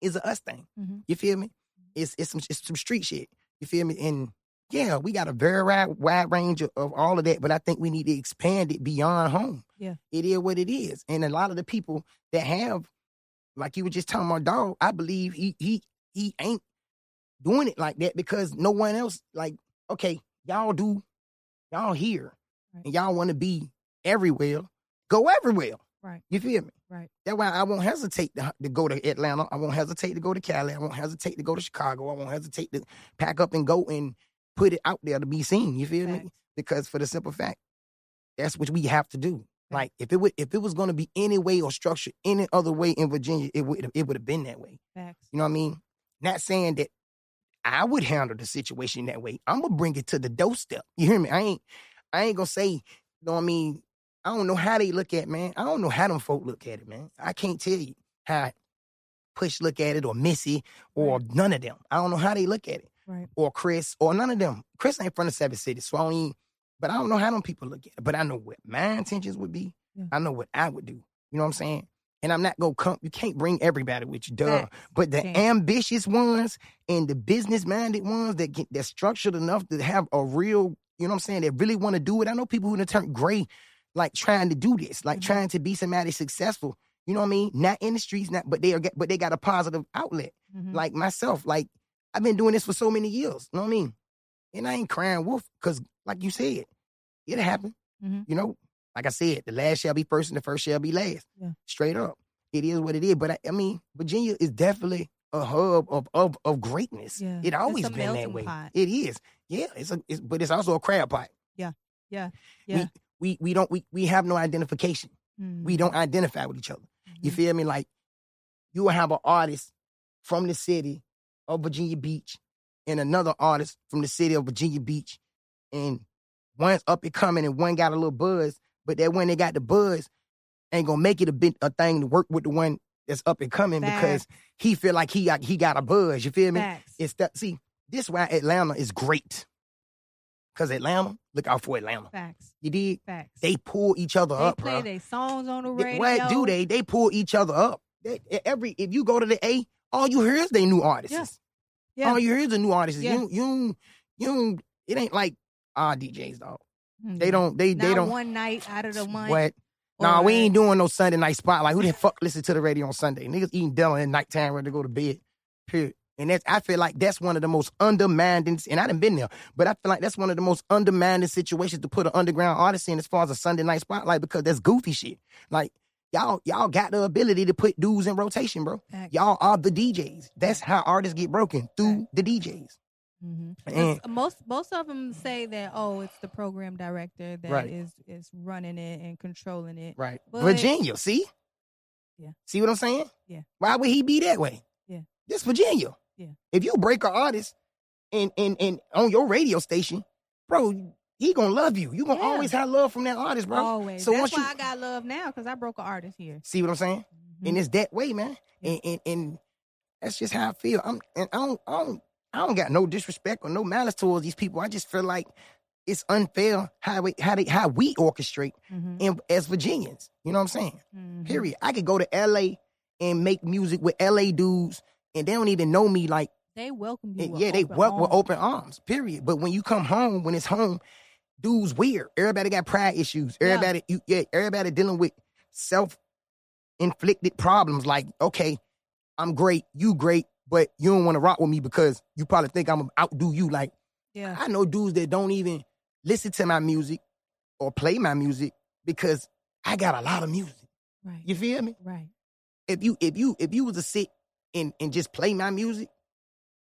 is a us thing. Mhm. You feel me? It's it's some it's some street shit. You feel me? And yeah, we got a very wide, wide range of, of all of that, but I think we need to expand it beyond home. Yeah. It is what it is. And a lot of the people that have, like you were just telling my dog, I believe he he he ain't doing it like that because no one else, like, okay, y'all do, y'all here, Right. and y'all want to be everywhere, go everywhere. Right. You feel me? Right. That's why I won't hesitate to, to go to Atlanta. I won't hesitate to go to Cali. I won't hesitate to go to Chicago. I won't hesitate to pack up and go and put it out there to be seen. You feel me? Because for the simple fact, that's what we have to do. Like if it would if it was going to be any way or structured any other way in Virginia, it would it would have been that way. Facts. You know what I mean? Not saying that I would handle the situation that way. I'm gonna bring it to the doorstep. You hear me? I ain't I ain't gonna say, you know what I mean? I don't know how they look at man. I don't know how them folk look at it, man. I can't tell you how Push look at it or Missy or none of them. I don't know how they look at it. Right. Or Chris or none of them. Chris ain't from the seven cities, so I don't even, but I don't know how them people look at it. But I know what my intentions would be. Yeah. I know what I would do. You know what I'm saying? And I'm not gonna come. You can't bring everybody with you, duh. But the Can't. ambitious ones and the business minded ones that get that's structured enough to have a real, you know what I'm saying, that really want to do it. I know people who done turned gray, like trying to do this, like Mhm. trying to be somebody successful. You know what I mean? Not in the streets, not but they are but they got a positive outlet. Mhm. Like myself, like I've been doing this for so many years. You know what I mean? And I ain't crying wolf, because like you said, it'll happen. Mhm. You know, like I said, the last shall be first and the first shall be last. Yeah. Straight up. It is what it is. But I, I mean, Virginia is definitely a hub of of, of greatness. Yeah. It always been that way. pot. It is. Yeah. It's a it's, but it's also a crab pot. Yeah. Yeah. Yeah. We we don't we we have no identification. Mhm. We don't identify with each other. You Mhm. feel me? Like you will have an artist from the city of Virginia Beach and another artist from the city of Virginia Beach, and one's up and coming and one got a little buzz, but that when they got the buzz ain't gonna make it a bit a thing to work with the one that's up and coming because he feel like he got he got a buzz. You feel me? Facts. It's that see this why Atlanta is great. Cause Atlanta, look out for Atlanta. Facts. You did. Facts. They pull each other up. They play their songs on the radio. What do they? They pull each other up. They, every if you go to the A, all you hear is they new artists. Yeah. Yeah. All you hear is the new artists. Yeah. You you you. It ain't like our DJs, dog. Mhm. They don't. They Not they don't. one night out of the month. What? Nah, we ain't doing no Sunday night spotlight. Who the fuck listen to the radio on Sunday? Niggas eating dinner at nighttime ready to go to bed. Period. And that's I feel like that's one of the most undermining, and I done been there, but I feel like that's one of the most undermining situations to put an underground artist in as far as a Sunday night spotlight because that's goofy shit. Like y'all, y'all got the ability to put dudes in rotation, bro. Y'all are the DJs. That's how artists get broken through the DJs. Mhm. And- most most of them say that oh it's the program director that is Right. is running it and controlling it. Right. But- Virginia, see? Yeah. See what I'm saying? Yeah. Why would he be that way? Yeah. This Virginia. Yeah. If you break an artist and and and on your radio station, bro, he gonna love you. You gonna Yeah. always have love from that artist, bro. Always. So That's why you- I got love now because I broke an artist here. See what I'm saying? Mhm. And it's that way, man. And, and and that's just how I feel. I'm and I don't I don't I don't got no disrespect or no malice towards these people. I just feel like it's unfair how we how they how we orchestrate Mhm. in, as Virginians. You know what I'm saying? Mhm. Period. I could go to LA and make music with LA dudes, and they don't even know me. Like, They welcome you. yeah, they work with open arms. Period. But when you come home, when it's home, dudes weird. Everybody got pride issues. Yeah. Everybody, you, yeah, everybody dealing with self inflicted problems. Like, okay, I'm great, you great, but you don't want to rock with me because you probably think I'm gonna outdo you. Like, Yeah. I know dudes that don't even listen to my music or play my music because I got a lot of music. Right. You feel me? Right. if you if you if you was to sit and and just play my music,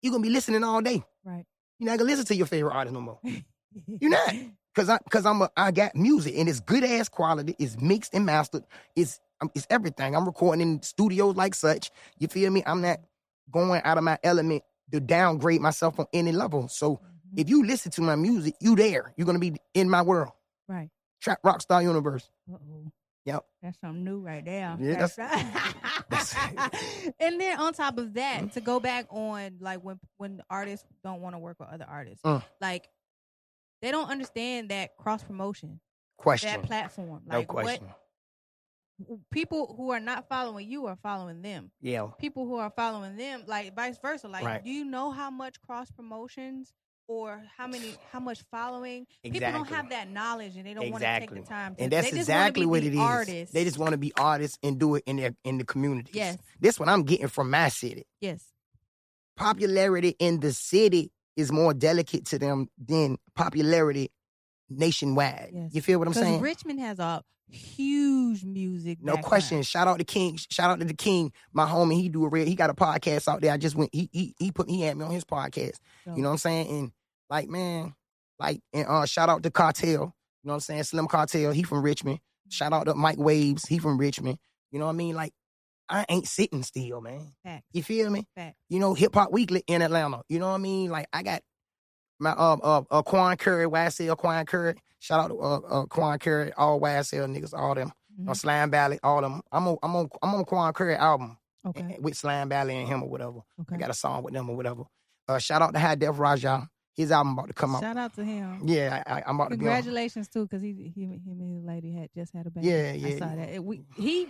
you're gonna be listening all day. Right. You're not gonna listen to your favorite artist no more. You're not. Cause I cause I'm a, I got music and it's good ass quality. It's mixed and mastered. It's um, it's everything. I'm recording in studios like such. You feel me? I'm not going out of my element to downgrade myself on any level. So Mhm. if you listen to my music, you there. You're gonna be in my world. Right. Trap Rockstar Universe. Uh-oh. Yep. That's something new right there. Yeah, That's right. and then on top of that, to go back on like when when artists don't want to work with other artists, Mm. like they don't understand that cross promotion, Question. that platform. no Like question. what people who are not following you are following them. Yeah. People who are following them, like vice versa. Like, Right. do you know how much cross promotions or how many how much following? People don't have that knowledge and they don't want to take the time. To, And that's they just wanna exactly what it is. Artists. They just want to be artists and do it in their in the community yes, This what I'm getting from my city. yes. Popularity in the city is more delicate to them than popularity nationwide. Yes. You feel what I'm saying? Richmond has a huge music. No question. Shout out to King. Shout out to the King. My homie, he do a real. He got a podcast out there. I just went. He he he put. He had me on his podcast. So, You know what I'm saying? And like man, like and uh, shout out to Cartel. You know what I'm saying? Slim Cartel. He from Richmond. Shout out to Mike Waves. He from Richmond. You know what I mean? Like I ain't sitting still, man. You feel me? You know, Hip Hop Weekly in Atlanta. You know what I mean? Like I got my um uh, uh Quan Curry, YSL Quan Curry. Shout out to uh, uh Quan Curry, all YSL niggas, all them. Mhm. On Slime Valley, all them. I'm on I'm on I'm on Quan Curry album Okay. with Slime Valley and him or whatever. Okay. I got a song with them or whatever. Uh, shout out to High Def Raja. His album about to come out. Shout out to him. Yeah, I, I, I'm about to. Congratulations too, because he, he, him and his lady had just had a baby. Yeah, yeah. I saw that. It- we, he.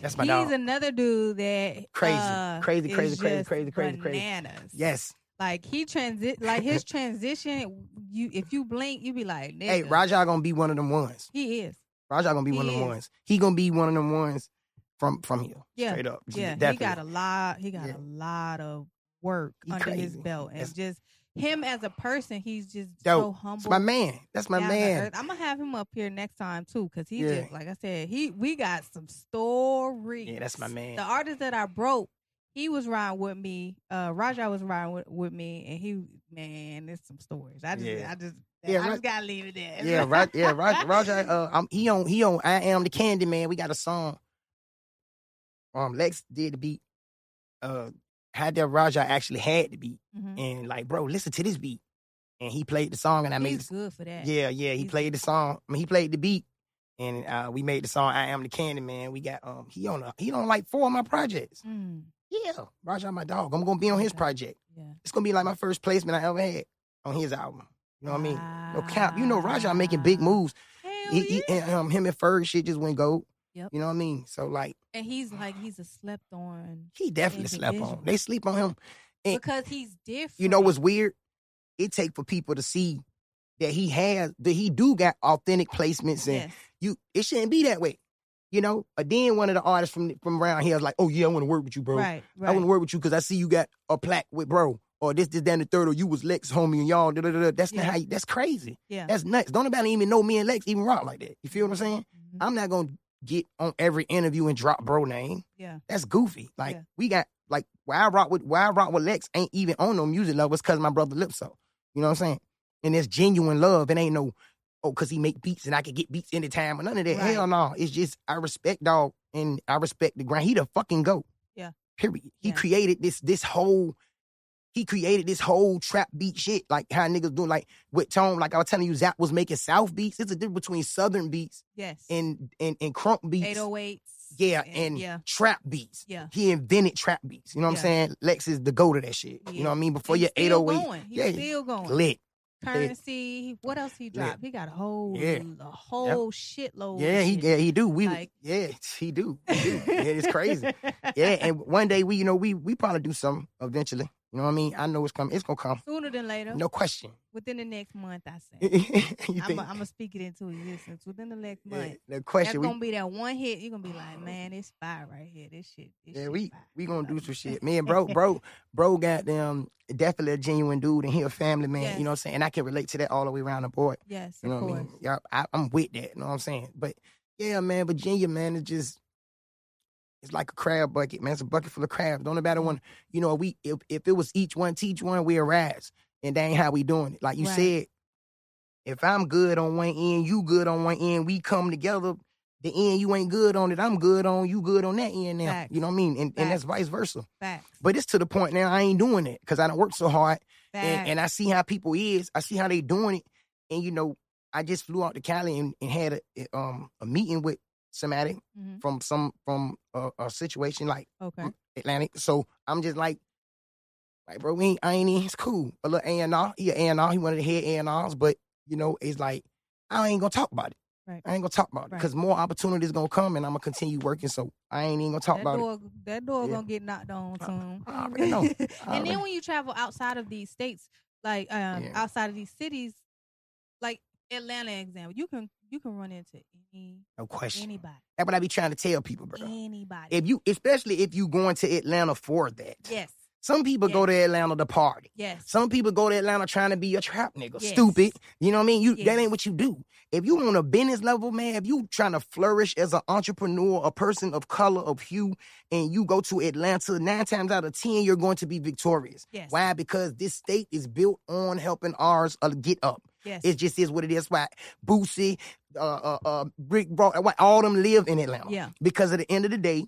That's my he's dog. another dude that Crazy, uh, crazy, is crazy, crazy, crazy, crazy, crazy. bananas. Yes. like he transit, like his transition. You, if you blink, you be like, Nigga. Hey, Raja gonna be one of them ones. He is. Raja gonna be He one of them ones. He gonna be one of them ones from from here. Yeah, Straight up. Yeah, Definitely. he got a lot. He got Yeah. a lot of work He under his belt, and That's- just him as a person, he's just so humble. That's my man. That's my man. I'm gonna have him up here next time too, because he Yeah. just like I said, he we got some stories. Yeah, that's my man. The artist that I broke, he was riding with me. Uh, Raja was riding with, with me, and he man, there's some stories. I just, Yeah. I just, Yeah, I Ra- just gotta leave it there. Yeah, right. Yeah, Raja. Raja uh, I'm, he on. He on. I am the Candy Man. We got a song. Um, Lex did the beat. Uh, had that Raja actually had the beat, Mhm. and like, bro, listen to this beat, and he played the song, and I made. He's good for that. yeah, yeah, he He's- played the song. I mean, he played the beat, and uh, we made the song. I am the Candy Man. We got um, he on. A, he on like four of my projects. Mm, Yeah, Raja, my dog. I'm gonna be on his project. yeah. It's gonna be like my first placement I ever had on his album. You know what I mean? No cap. You know, Raja making big moves. Hell He, he and, um, him and Ferg shit just went gold. Yep. You know what I mean? So like, and he's like he's a slept on he definitely slept on. They sleep on him. And- because he's different. You know what's weird? It take for people to see that he has that he do got authentic placements and Yes. you. It shouldn't be that way. You know. But then one of the artists from from around here was like, "Oh yeah, I want to work with you, bro. Right, I want to work with you because I see you got a plaque with bro." Or this, this, that, and the third, or you was Lex, homie, and y'all. Da, da, da. That's not how. You, that's crazy. yeah. That's nuts. Don't nobody even know me and Lex even rock like that. You feel what I'm saying? Mhm. I'm not gonna get on every interview and drop bro name. Yeah. That's goofy. Like Yeah. we got like why I rock with why I rock with Lex ain't even on no music level. It's cause my brother Lipso. You know what I'm saying? And it's genuine love. It ain't no oh cause he make beats and I can get beats anytime or none of that. Right. Hell no. It's just I respect dog and I respect the grind. He the fucking goat. Yeah. Period. He Yeah. created this this whole. He created this whole trap beat shit, like how niggas do, like with Tone. Like I was telling you, Zap was making South beats. It's a difference between Southern beats Yes. and and and crunk beats. 808s. Yeah, and yeah. trap beats. Yeah. He invented trap beats. You know what Yeah. I'm saying? Lex is the go to that shit. You know what I mean? Before He's your still 808 going. He's yeah, still going. lit. Currency. What else he dropped? He got a whole, Yeah. a whole shitload. Yeah, he shit. yeah, he do. We Like- yeah, he do. He do. yeah, it's crazy. Yeah, and one day we, you know, we we probably do something eventually. You know what I mean? I know it's coming. It's gonna come. Sooner than later. No question. Within the next month, I say. I'm gonna speak it into existence. Within the next yeah, month. no That's question. We, gonna be that one hit. You're gonna be like, man, it's fire right here. This shit. This yeah, shit we fire." we gonna do some shit. Me and bro, bro, bro, got them definitely a genuine dude, and he a family man. Yes. You know what I'm saying? And I can relate to that all the way around the board. Yes, You know what I course. mean? Yeah, I, I'm with that. You know what I'm saying? But yeah, man, Virginia, man, it just It's like a crab bucket, man. It's a bucket full of crabs. Don't nobody want, you know, we if, if it was each one teach one, we a rise. And that ain't how we doing it. Like you Right. said, if I'm good on one end, you good on one end, we come together. The end you ain't good on it, I'm good on you good on that end now. Facts. You know what I mean? And, and that's vice versa. Facts. But it's to the point now I ain't doing it because I don't work so hard and, and I see how people is. I see how they doing it. And you know, I just flew out to Cali and, and had a, um a meeting with somebody Mhm. from some from a, a situation like Okay. Atlantic. So I'm just like, like bro, we ain't, I ain't in. It's cool. A little A and R. He a A and R. He wanted to hear A and R's, but you know, it's like I ain't gonna talk about it. Right. I ain't gonna talk about it Right. because more opportunities gonna come, and I'm gonna continue working. So I ain't even gonna talk that about it. that door Yeah. gonna get knocked on I- soon. I already know. I and already- then when you travel outside of these states, like um, Yeah. outside of these cities, like Atlanta, example, you can you can run into any No question. anybody, That's what I be trying to tell people, bro. anybody. If you, especially if you going to Atlanta for that. yes, Some people go to Atlanta to party. yes, Some people go to Atlanta trying to be a trap nigga. Yes. Stupid. You know what I mean? You Yes. that ain't what you do. If you on a business level, man, if you trying to flourish as an entrepreneur, a person of color, of hue, and you go to Atlanta, nine times out of ten, you're going to be victorious. yes, Why? Because this state is built on helping ours uh, get up. Yes, It just is what it is. Why Boosie, uh, uh, uh, Rick Brought, why all them live in Atlanta. yeah, Because at the end of the day,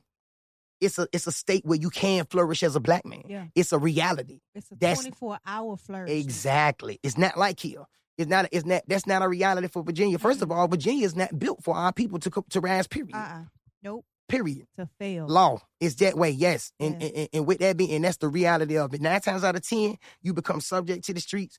it's a it's a state where you can flourish as a black man. yeah. It's a reality. It's a That's- twenty four hour flourish. Exactly. It's not like here. It's not. It's not. That's not a reality for Virginia. 1st of all, Virginia is not built for our people to to rise. Period. Uh uh Nope. Period. To fail. Law is that way. Yes. And, Yeah. and and with that being, and that's the reality of it. Nine times out of ten, you become subject to the streets.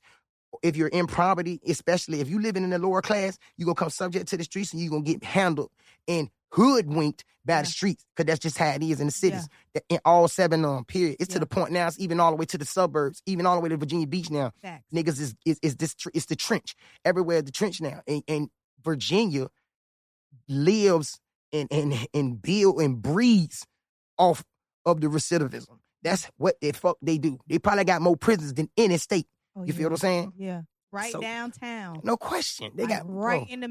If you're in poverty, especially if you living in the lower class, you're gonna come subject to the streets, and you're gonna get handled and hoodwinked by Yeah. the streets, because that's just how it is in the cities. That- In all seven of them, period. It's Yeah. to the point now. It's even all the way to the suburbs, even all the way to Virginia Beach now Facts. niggas is is, is this it's the trench everywhere the trench now and, and virginia lives and and and build and breeds off of the recidivism that's what the fuck they do they probably got more prisons than any state Oh, you yeah. feel what i'm saying Yeah. Right So- downtown. no question they Like, got right bro, in the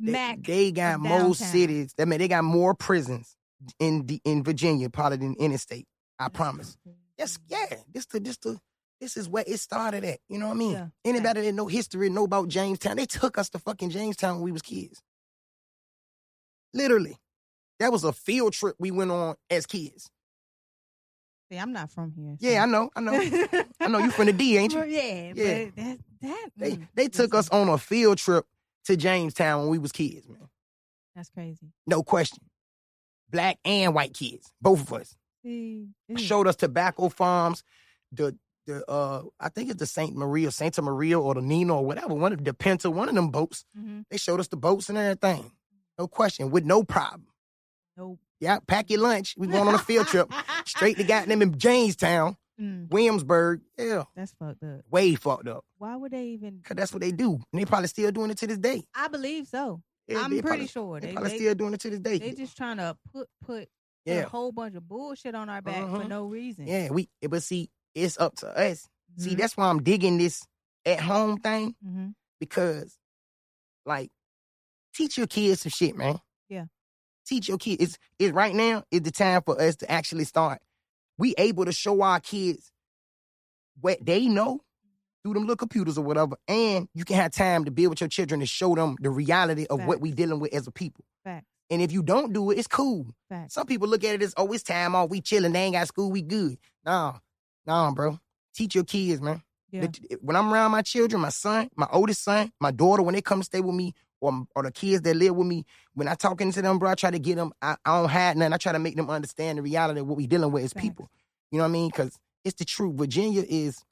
they, smack. they got of more downtown. cities i mean they got more prisons in the in virginia probably than any state i promise Yes, mm-hmm. yeah. This the this the this is where it started at. You know what I mean? Yeah, Anybody that know history know about Jamestown, they took us to fucking Jamestown when we was kids. Literally. That was a field trip we went on as kids. See, I'm not from here. Yeah, I know, I know. I know you from the D, ain't you? Yeah, Yeah. but that that They mm, they took us on a field trip to Jamestown when we was kids, man. That's crazy. No question. Black and white kids, both of us. See, Showed us tobacco farms, the the uh I think it's the Saint Maria, Santa Maria or the Nino or whatever, one of the Pinta, one of them boats. mhm. They showed us the boats and everything. No question, with no problem. Nope. Yeah, pack your lunch. We going on a field trip straight to goddamn in Jamestown, Mm, Williamsburg. Yeah, that's fucked up. way fucked up. Why would they even? Cause that's what they do, and they probably still doing it to this day. I believe so. Yeah, I'm pretty probably, sure They, they probably they, still doing it to this day. they just trying to put put yeah, a whole bunch of bullshit on our back for Mhm. no reason. yeah. We, but see, it's up to us. See, Mhm, that's why I'm digging this at home thing mhm. because, like, teach your kids some shit, man. Teach your kids. It's, it's right now is the time for us to actually start. We able to show our kids what they know through them little computers or whatever, and you can have time to build with your children to show them the reality of what we dealing with as a people. And if you don't do it, it's cool. Some people look at it as, oh, it's time off. We chilling. They ain't got school. We good. Nah, nah, bro. Teach your kids, man. Yeah. When I'm around my children, my son, my oldest son, my daughter, when they come to stay with me, or, or the kids that live with me, when I talking to them, bro, I try to get them, I, I don't hide nothing. I try to make them understand the reality of what we dealing with as people. You know what I mean? Because it's the truth. Virginia is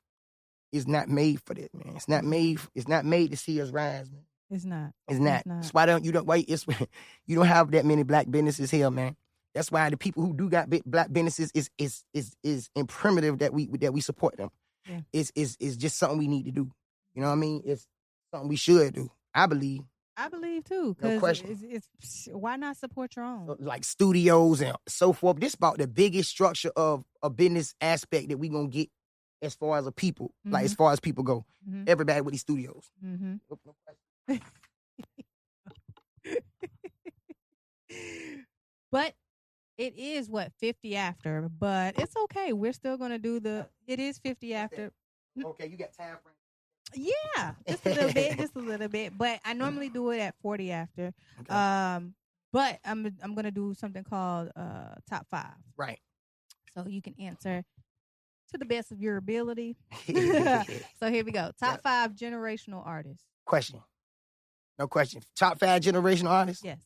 is not made for that, man. It's not made. It's not made to see us rise, man. It's not. It's not. not. That's why don't you don't wait. It's you don't have that many black businesses here, man. That's why the people who do got black businesses is is is is imperative that we that we support them. Yeah. It's is is just something we need to do. You know what I mean? It's something we should do. I believe I believe too. No question. it's, it's why not support your own? like studios and so forth. This about the biggest structure of a business aspect that we gonna get as far as a people, like as far as people go. Mhm. Everybody with these studios. Mm-hmm. No- no question. But It is what fifty after, but it's okay. We're still gonna do the. It is fifty after. Okay, you got time frame. Yeah, just a little bit, just a little bit. But I normally do it at forty after. Okay. Um, but I'm I'm gonna do something called uh top five, right. so you can answer to the best of your ability. So here we go. Top five generational artists. Question. No question. Top five generational artists. Yes.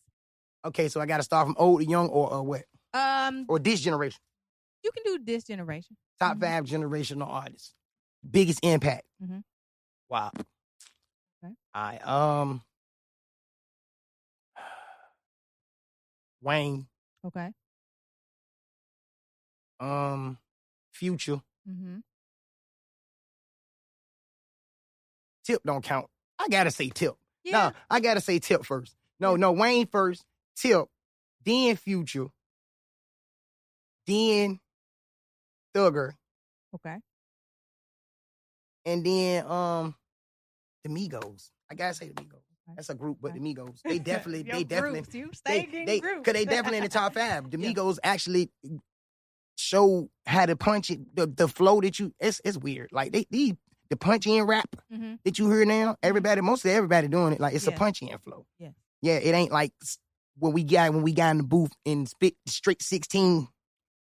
Okay, so I got to start from old to young, or, or what? Um, Or this generation. you can do this generation. Top Mhm. five generational artists. Biggest impact. Mhm. Wow. Okay. Right. Um. Wayne. Okay. Um. Future. Mm-hmm. Tip don't count. I gotta say Tip. Yeah. No, I gotta say Tip first. No, no, Wayne first. Tip. Then Future. Then Thugger. Okay. And then um the Migos. I gotta say the Migos. That's a group, but the Migos. They definitely, they definitely groups. You they, they, groups. cause they definitely in the top five. The Yeah. Migos actually show how to punch it, the, the flow that you it's it's weird. Like they, they the punch in rap hmm that you hear now, everybody, mostly everybody doing it. Like it's a Yeah. punch in flow. Yeah. Yeah, it ain't like when we got when we got in the booth and spit straight 16.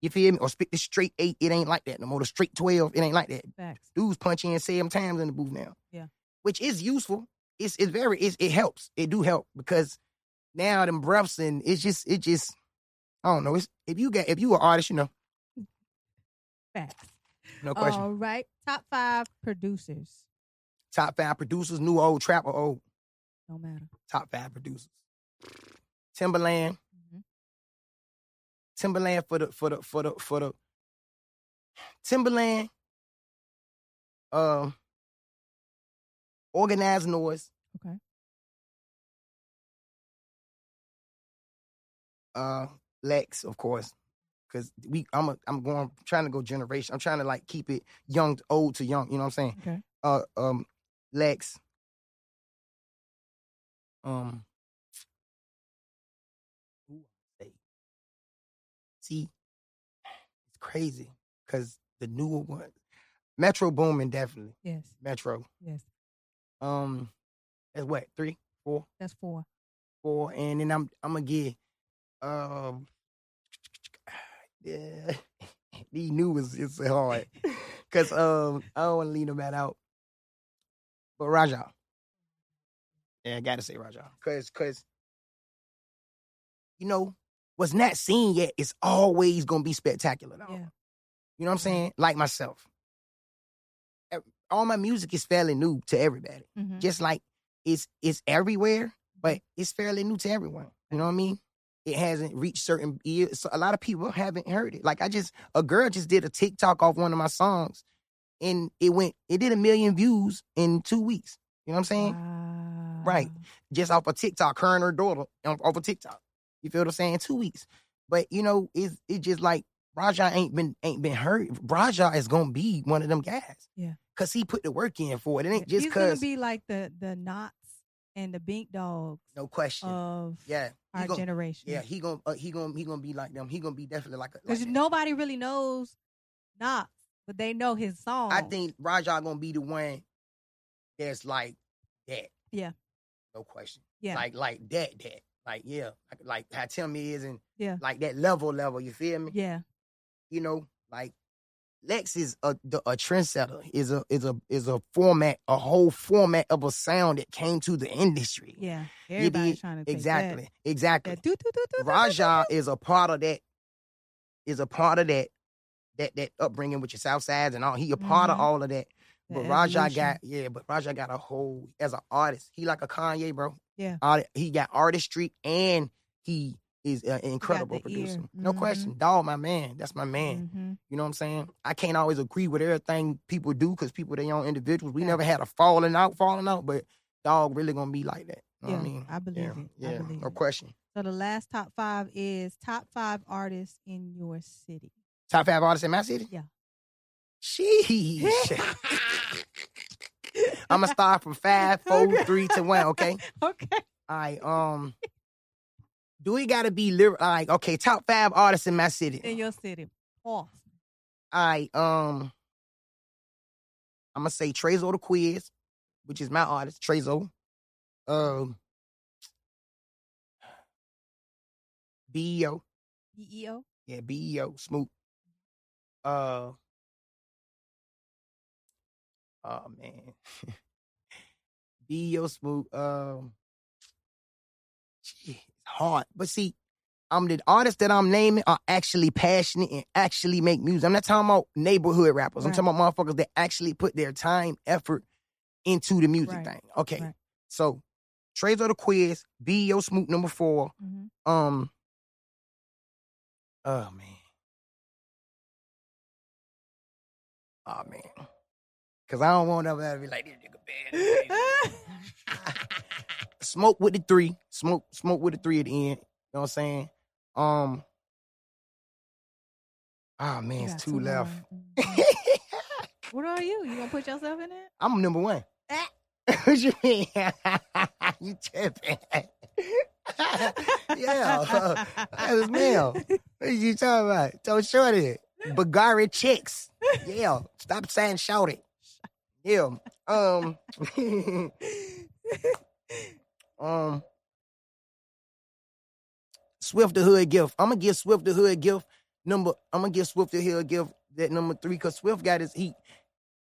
You feel me? Or spit the straight eight. It ain't like that no more. The straight 12, it ain't like that. Facts. Dudes punch in seven times in the booth now. Yeah. Which is useful. It's it's very it's, it helps. It do help because now them breaths and it's just it just I don't know. It's if you get if you an artist, you know, Facts. no question. All right. Top five producers. Top five producers, new old trap or old. No matter. Top five producers. Timbaland. Timbaland for the for the for the for the Timbaland. Um Organized Noize. Okay. Uh Lex, of course. Cause we I'm a, I'm going trying to go generation. I'm trying to like keep it young old to young, you know what I'm saying? Okay. Uh um Lex. Um See, it's crazy because the newer one, Metro Boomin, definitely Yes. Metro. Yes. Um, that's what three, four, That's four. four, and then I'm I'm gonna get um, yeah, these new is it's hard because um I don't want to leave them that out, but Raja, yeah, I gotta say Raja because because you know what's not seen yet is always gonna be spectacular. Though. Yeah. You know what I'm saying? Like myself. All my music is fairly new to everybody. Mhm. Just like it's it's everywhere, but it's fairly new to everyone. You know what I mean? It hasn't reached certain ears. So a lot of people haven't heard it. Like I just a girl just did a TikTok off one of my songs and it went it did a million views in two weeks. You know what I'm saying? Wow. Right. Just off of TikTok, her and her daughter off off of TikTok. You feel what I'm saying? Two weeks. But you know, it's it's just like Raja ain't been ain't been heard. Raja is gonna be one of them guys. Yeah. Cause he put the work in for it. It ain't just He's gonna be like the the knots and the bink dogs no question. of yeah. Our gon- generation. Yeah, he gonna uh, he gonna he gonna be like them. He gonna be definitely like. Because Like that. nobody really knows Knox, but they know his song. I think Raja gonna be the one that's like that. Yeah. No question. Yeah. Like like that that like yeah like like how Tim is and Yeah. like that level level. You feel me? Yeah. You know like Lex is a the, a trendsetter. Is a is a is a format a whole format of a sound that came to the industry. Yeah. Everybody's trying to Exactly. That, Exactly. that Raja is a part of that. Is a part of that. That that upbringing with your South Sides and all. He a part of Mhm. all of that. the But Raja got yeah. But Raja got a whole as an artist. He like a Kanye, bro. Yeah. Art, he got artistry and he is an incredible producer. No Mhm. question. Dog, my man. That's my man. Mhm. You know what I'm saying? I can't always agree with everything people do because people they own individuals. We Yeah. never had a falling out, falling out, but dog really gonna be like that. You know Yeah, what I mean? I believe yeah, it. I Yeah, believe no it. question. So the last top five is top five artists in your city. Top five artists in my city? Yeah. Sheesh. I'm gonna start from five, four, three to one, okay? Okay. All right, um Do we gotta be lyric like okay, top five artists in my city? In your city. Pause. All right, um, I'm gonna say Trezo the Quiz, which is my artist, Trezo. Um, BEO, EEO. yeah, BEO, Smoot. Uh, oh man, BEO, Smoot. Um, it's hard, but see, I'm the artists that I'm naming are actually passionate and actually make music. I'm not talking about neighborhood rappers. I'm talking about motherfuckers that actually put their time, effort into the music Right. thing. Okay. Right. So Trezo the quiz, B.O. Smoot number four. Mhm. Um Oh man. Oh man. Cause I don't want nobody to be like this nigga bad. this nigga bad." smoke with the three. Smoke, smoke with the three at the end. You know what I'm saying? Um Oh man, it's two two left. What are you? You gonna put yourself in it? I'm number one. Ah. what you mean? you tripping. yeah. that was male. What are you talking about? So shorty. Bagari chicks. Yeah. Stop saying shout it. Yeah. Um um Swift the Hood gift. I'm gonna give Swift the Hood gift number. I'm gonna give Swift the Hood gift that number three because Swift got his he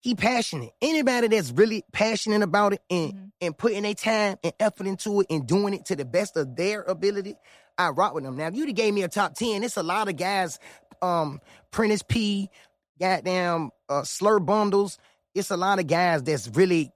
he passionate. Anybody that's really passionate about it and Mhm. and putting their time and effort into it and doing it to the best of their ability, I rock with them. Now, if you'd have gave me a top 10, it's a lot of guys, um, Prentice P, goddamn uh, Slur Bundles. It's a lot of guys that's really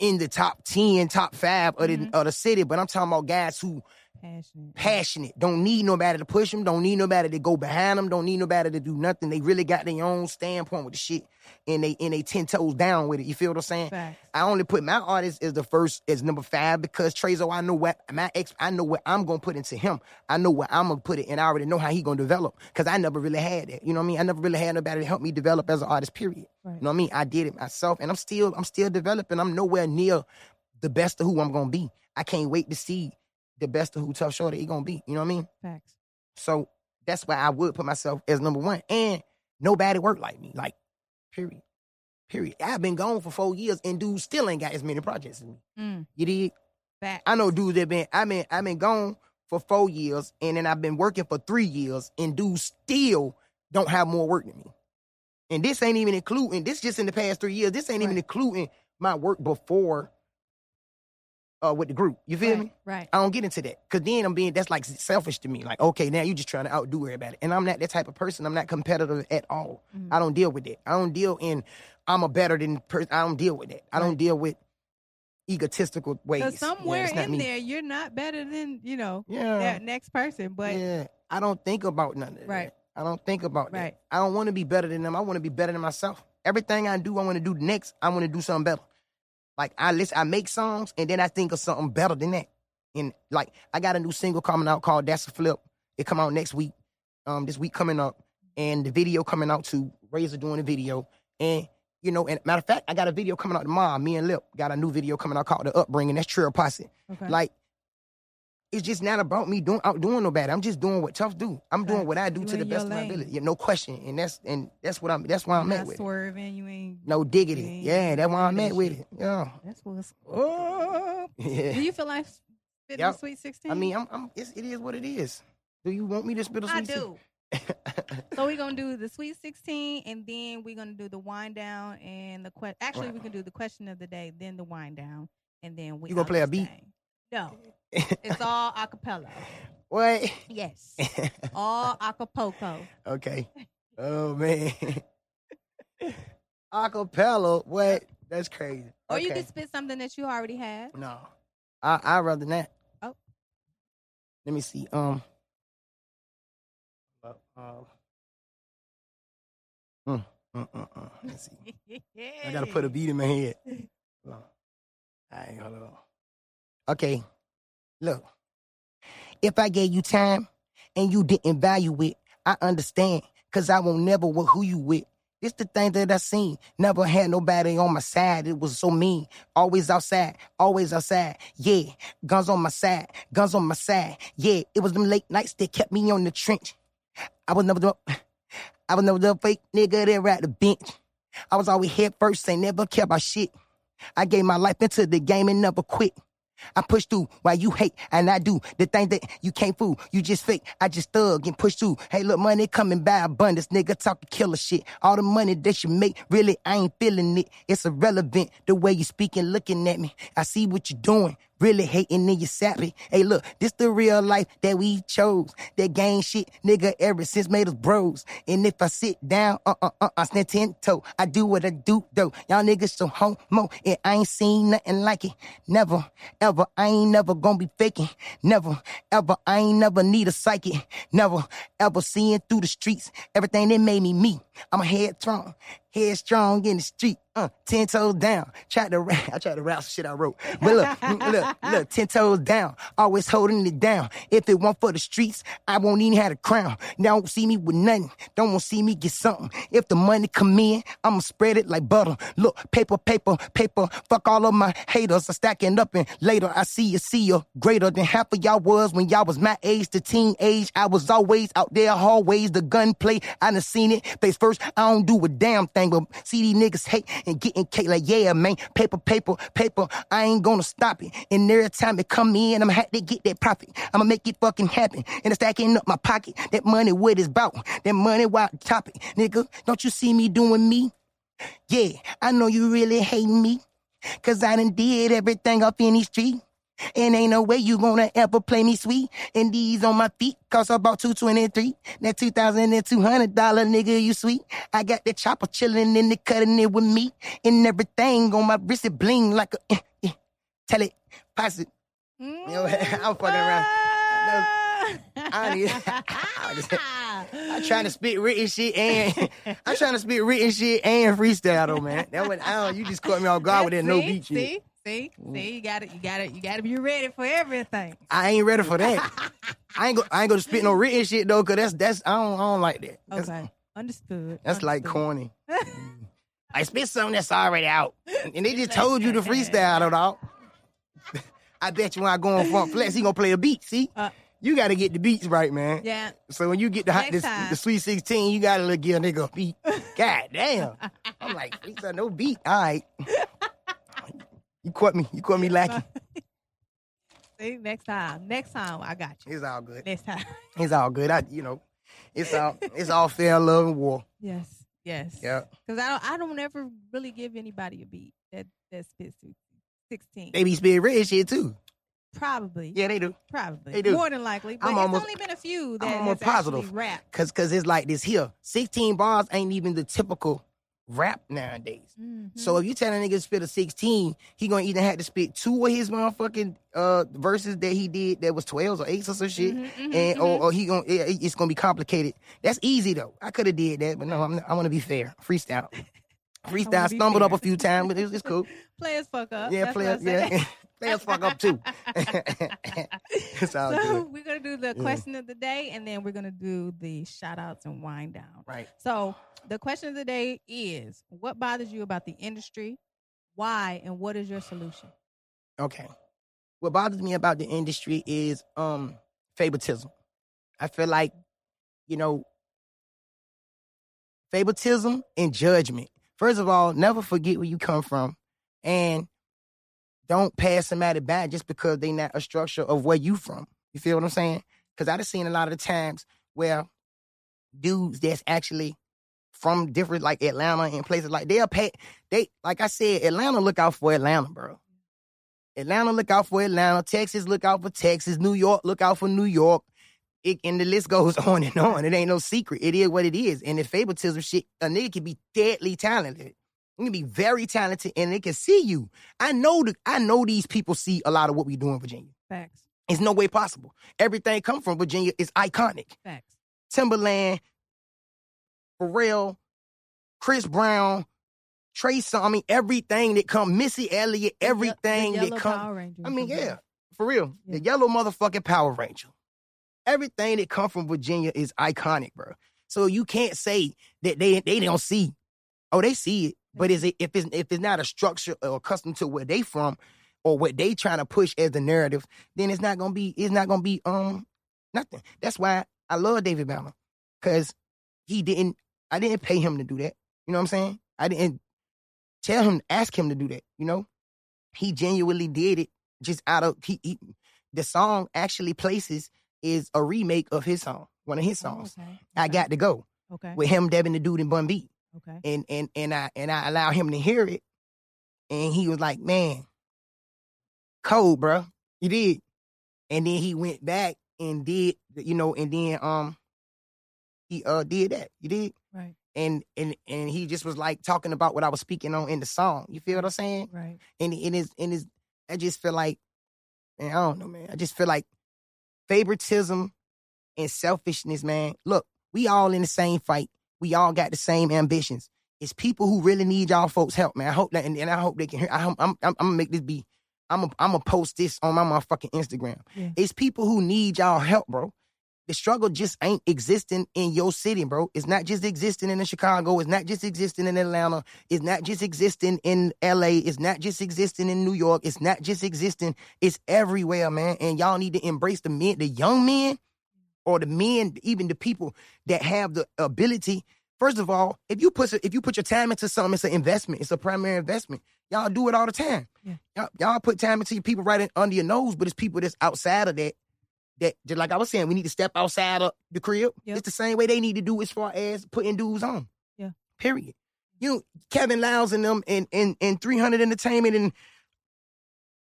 in the top 10, top 5 of the, Mhm. of the city. But I'm talking about guys who Passionate. passionate. Don't need nobody to push them. Don't need nobody to go behind them. Don't need nobody to do nothing. They really got their own standpoint with the shit, and they and they ten toes down with it. You feel what I'm saying? I only put my artist as the first as number five because Trezo, I know what my ex, I know what I'm gonna put into him. I know what I'm gonna put it, and I already know how he gonna develop. Cause I never really had that. You know what I mean? I never really had nobody to help me develop as an artist. Period. Right. You know what I mean? I did it myself, and I'm still I'm still developing. I'm nowhere near the best of who I'm gonna be. I can't wait to see the best of who Tough Shorty he gonna be. You know what I mean? Facts. So that's why I would put myself as number one. And nobody worked like me. Like, period. Period. I've been gone for four years and dudes still ain't got as many projects as me. Mm. You did? Facts. I know dudes that been I mean I've been gone for four years and then I've been working for three years and dudes still don't have more work than me. And this ain't even including this just in the past three years. This ain't even including my work before uh with the group. You feel right. me? Right. I don't get into that because then I'm being that's like selfish to me. Like, okay, now you're just trying to outdo everybody, and I'm not that type of person. I'm not competitive at all. Mhm. I don't deal with that. I don't deal in I'm a better than person. I don't deal with that. I don't deal with egotistical ways. Yeah, somewhere not in me. there, you're not better than you know yeah, that next person. But yeah. I don't think about none of that. Right. I don't think about that. Right. I don't want to be better than them. I want to be better than myself. Everything I do, I want to do next. I want to do something better. Like I listen, I make songs and then I think of something better than that. And like I got a new single coming out called That's a Flip. It come out next week. Um, this week coming up, and the video coming out too. Razor doing the video, and you know, and matter of fact, I got a video coming out tomorrow. Me and Lip got a new video coming out called The Upbringing. That's Trill Posse. okay. Like, it's just not about me doing out doing nobody. I'm just doing what tough do. I'm doing what I do You to the best of my lane. ability. Yeah, no question. And that's and that's what I'm. That's why I'm at with. it. swerving. You ain't. No diggity. ain't Yeah, that's why I'm at with it. Yeah. That's what's up. Do you feel like spitting Yep. sweet sixteen? I mean, I'm. I'm it's, it is what it is. Do you want me to spit a I sweet tea? do. So we're gonna do the sweet sixteen, and then we're gonna do the wind down and the question. Actually, Right. we can do the question of the day, then the wind down, and then we. You gonna play a beat? No, it's all acapella. what? Yes, all acapulco. okay. Oh man. Acapella. What? That's crazy. Or you Okay. can spit something that you already have. No, I I rather not. Oh. let me see. Um, uh, um, mm, mm, mm, mm. Let's see. I gotta put a beat in my head. Hold on. All right, hold on. Okay, look. If I gave you time and you didn't value it, I understand. Cause I won't never with who you with. It's the thing that I seen. Never had nobody on my side. It was so mean. Always outside, always outside. Yeah, guns on my side, guns on my side. Yeah, it was them late nights that kept me on the trench. I was never the, I was never the fake nigga that at the bench. I was always head first, ain't never care about shit. I gave my life into the game and never quit. I push through while you hate, and I do the thing that you can't fool. You just fake, I just thug and push through. Hey, look, money coming by abundance, nigga talking killer shit. All the money that you make, really, I ain't feeling it. It's irrelevant the way you speaking, looking at me. I see what you're doing. Really hating in your sappy. Hey, look, this the real life that we chose. That gang shit, nigga, ever since made us bros. And if I sit down, uh uh uh, I stand ten toe. I do what I do, though. Y'all niggas so homo, and I ain't seen nothing like it. Never, ever, I ain't never gonna be faking. Never, ever, I ain't never need a psychic. Never, ever seeing through the streets. Everything that made me me. I'm a head strong, headstrong in the street. Uh, ten toes down. Tried to rap. I tried to rap some shit I wrote. But look, look, look, ten toes down. Always holding it down. If it weren't for the streets, I won't even have a crown. Now don't see me with nothing. Don't want to see me get something. If the money come in, I'ma spread it like butter. Look, paper, paper, paper. Fuck all of my haters. I'm stacking up and later I see you, see you. Greater than half of y'all was when y'all was my age to teenage. I was always out there hallways. The gunplay, I done seen it. Face first, I don't do a damn thing, but see these niggas hate and getting cake like, yeah, man, paper, paper, paper. I ain't gonna stop it. And every time it come in, I'ma have to get that profit. I'ma make it fucking happen. And it's stacking up my pocket. That money, what it's about. That money, why topic. Nigga, don't you see me doing me? Yeah, I know you really hating me. Cause I done did everything up in these streets. And ain't no way you gonna ever play me sweet. And these on my feet cost about 223. That $2,200 nigga, you sweet. I got that chopper chillin' in the cutting it with me. And everything on my wrist, it bling like a, eh, eh. tell it, pass it. You know, I'm fucking around. I need, I'm trying to spit written shit and I'm trying to spit written shit and freestyle though, man. That went, I don't, you just caught me off guard with that no beat shit. See, see, see, you got it, you got it, you got to be ready for everything. I ain't ready for that. I ain't go, I ain't gonna spit no written shit though, cause that's that's I don't I don't like that. That's, Okay, understood. that's like corny. I spit something that's already out, and they just told you to freestyle dog. I bet you when I go on Funk Flex, he gonna play a beat. See, Uh, you got to get the beats right, man. Yeah, So when you get the hot, Next this, the sweet sixteen, you gotta look give a nigga a beat. God damn, I'm like, no beat. All right, you caught me. You caught me lacking. see, next time, next time, I got you. It's all good. Next time, It's all good. I, you know, it's all it's all fair love and war. yes, yes, Yeah. Because I don't, I don't ever really give anybody a beat that that spits sixteen. They be spitting red shit too. Probably, Yeah, they do. probably, they do. more than likely. But I'm it's almost- only been a few that I'm almost positive. rap. Cause cause it's like this here. 16 bars ain't even the typical rap nowadays. Mhm. So if you tell a nigga to spit a 16, he gonna either have to spit two of his motherfucking uh verses that he did that was 12s or 8s or some shit. Mhm, mhm, And or, or he gonna it- it's gonna be complicated. That's easy though. I could have did that, but no, I'm, not, I want to be fair. Freestyle, freestyle. Stumbled up a few times, but it's, it's cool. players fuck up. Yeah, That's players. what Yeah, players fuck up too. so good. we're gonna do the question of the day, and then we're gonna do the shout outs and wind down. Right. So the question of the day is: What bothers you about the industry? Why and what is your solution? Okay. What bothers me about the industry is um favoritism. I feel like, you know, favoritism and judgment. First of all, never forget where you come from and don't pass somebody by just because they not a structure of where you from. You feel what I'm saying? Because I've seen a lot of the times where dudes that's actually from different like Atlanta and places like they'll pay they like I said, Atlanta look out for Atlanta, bro. Atlanta look out for Atlanta, Texas look out for Texas, New York look out for New York. It, and the list goes on and on. It ain't no secret. It is what it is. And the favoritism shit, a nigga can be deadly talented. You can be very talented and they can see you. I know the, I know these people see a lot of what we do in Virginia. Facts. It's no way possible. Everything come from Virginia is iconic. Facts. Timbaland, Pharrell, Chris Brown, Trey Songz, I mean, everything that come, Missy Elliott, The the everything that come. I mean, yeah, for real. Yeah. The yellow motherfucking Power Ranger. Everything that come from Virginia is iconic, bro. So you can't say that they they don't see Oh, they see it, but is it if it's if it's not a structure or accustomed to where they from or what they trying to push as the narrative, then it's not gonna be it's not gonna be um nothing. That's why I love David Banner because he didn't. I didn't pay him to do that. You know what I'm saying? I didn't tell him, ask him to do that. You know, he genuinely did it just out of he. he the song actually places is a remake of his song, one of his Oh, songs. okay. I got to go okay. with him, Devin, the dude, and Bun B Okay. and and and I and I allow him to hear it, and he was like, "Man, cold, bro, you did." And then he went back and did, you know, and then um, he uh did that. You did, Right. and and and he just was like talking about what I was speaking on in the song. You feel what I'm saying? Right. And it is and is I just feel like, man, I don't know, man. I just feel like favoritism and selfishness, man. Look, we all in the same fight. We all got the same ambitions. It's people who really need y'all folks' help, man. I hope that, and, and I hope they can hear. I, I'm, I'm, I'm gonna make this be. I'm, gonna, I'm gonna post this on my motherfucking Instagram. Yeah. It's people who need y'all help, bro. The struggle just ain't existing in your city, bro. It's not just existing in Chicago. It's not just existing in Atlanta. It's not just existing in LA. It's not just existing in New York. It's not just existing. It's everywhere, man. And y'all need to embrace the men, the young men, or the men, even the people that have the ability. First of all, if you put if you put your time into something, it's an investment. It's a primary investment. Y'all do it all the time. Yeah. Y'all, y'all put time into your people right in, under your nose, but it's people that's outside of that. That just like I was saying, we need to step outside of the crib. Yep. It's the same way they need to do as far as putting dudes on. Yeah. Period. You Kevin Liles and them and and and 300 Entertainment and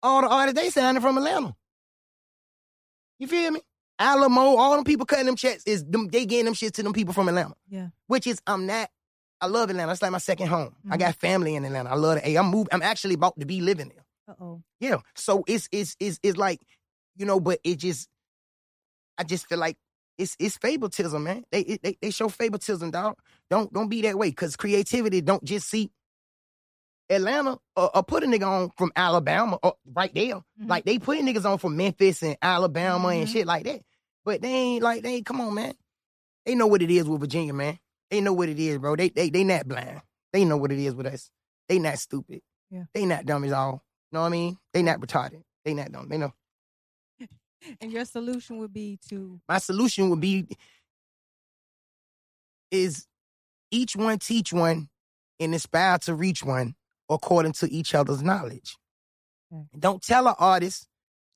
all the artists they signing from Atlanta. You feel me? Alamo, all them people cutting them checks is them. They getting them shits to them people from Atlanta. Yeah. Which is I'm not. I love Atlanta. It's like my second home. I Mhm. got family in Atlanta. I love it. Hey, I'm moving. I'm actually about to be living there. Uh oh. Yeah. So it's it's it's it's like, you know, but it just I just feel like it's it's favoritism, man. They it- they they show favoritism, dog. Don't don't be that way. Cause creativity don't just see Atlanta or, or put a nigga on from Alabama or right there. Mhm. Like they put niggas on from Memphis and Alabama and Mhm. shit like that. But they ain't like they ain't come on, man. They know what it is with Virginia, man. They know what it is, bro. They they they not blind. They know what it is with us. They not stupid. Yeah. They not dumb as all. You know what I mean? They not retarded. They not dumb. They know. And your solution would be to My solution would be is each one teach one and inspire to reach one according to each other's knowledge. Okay. Don't tell an artist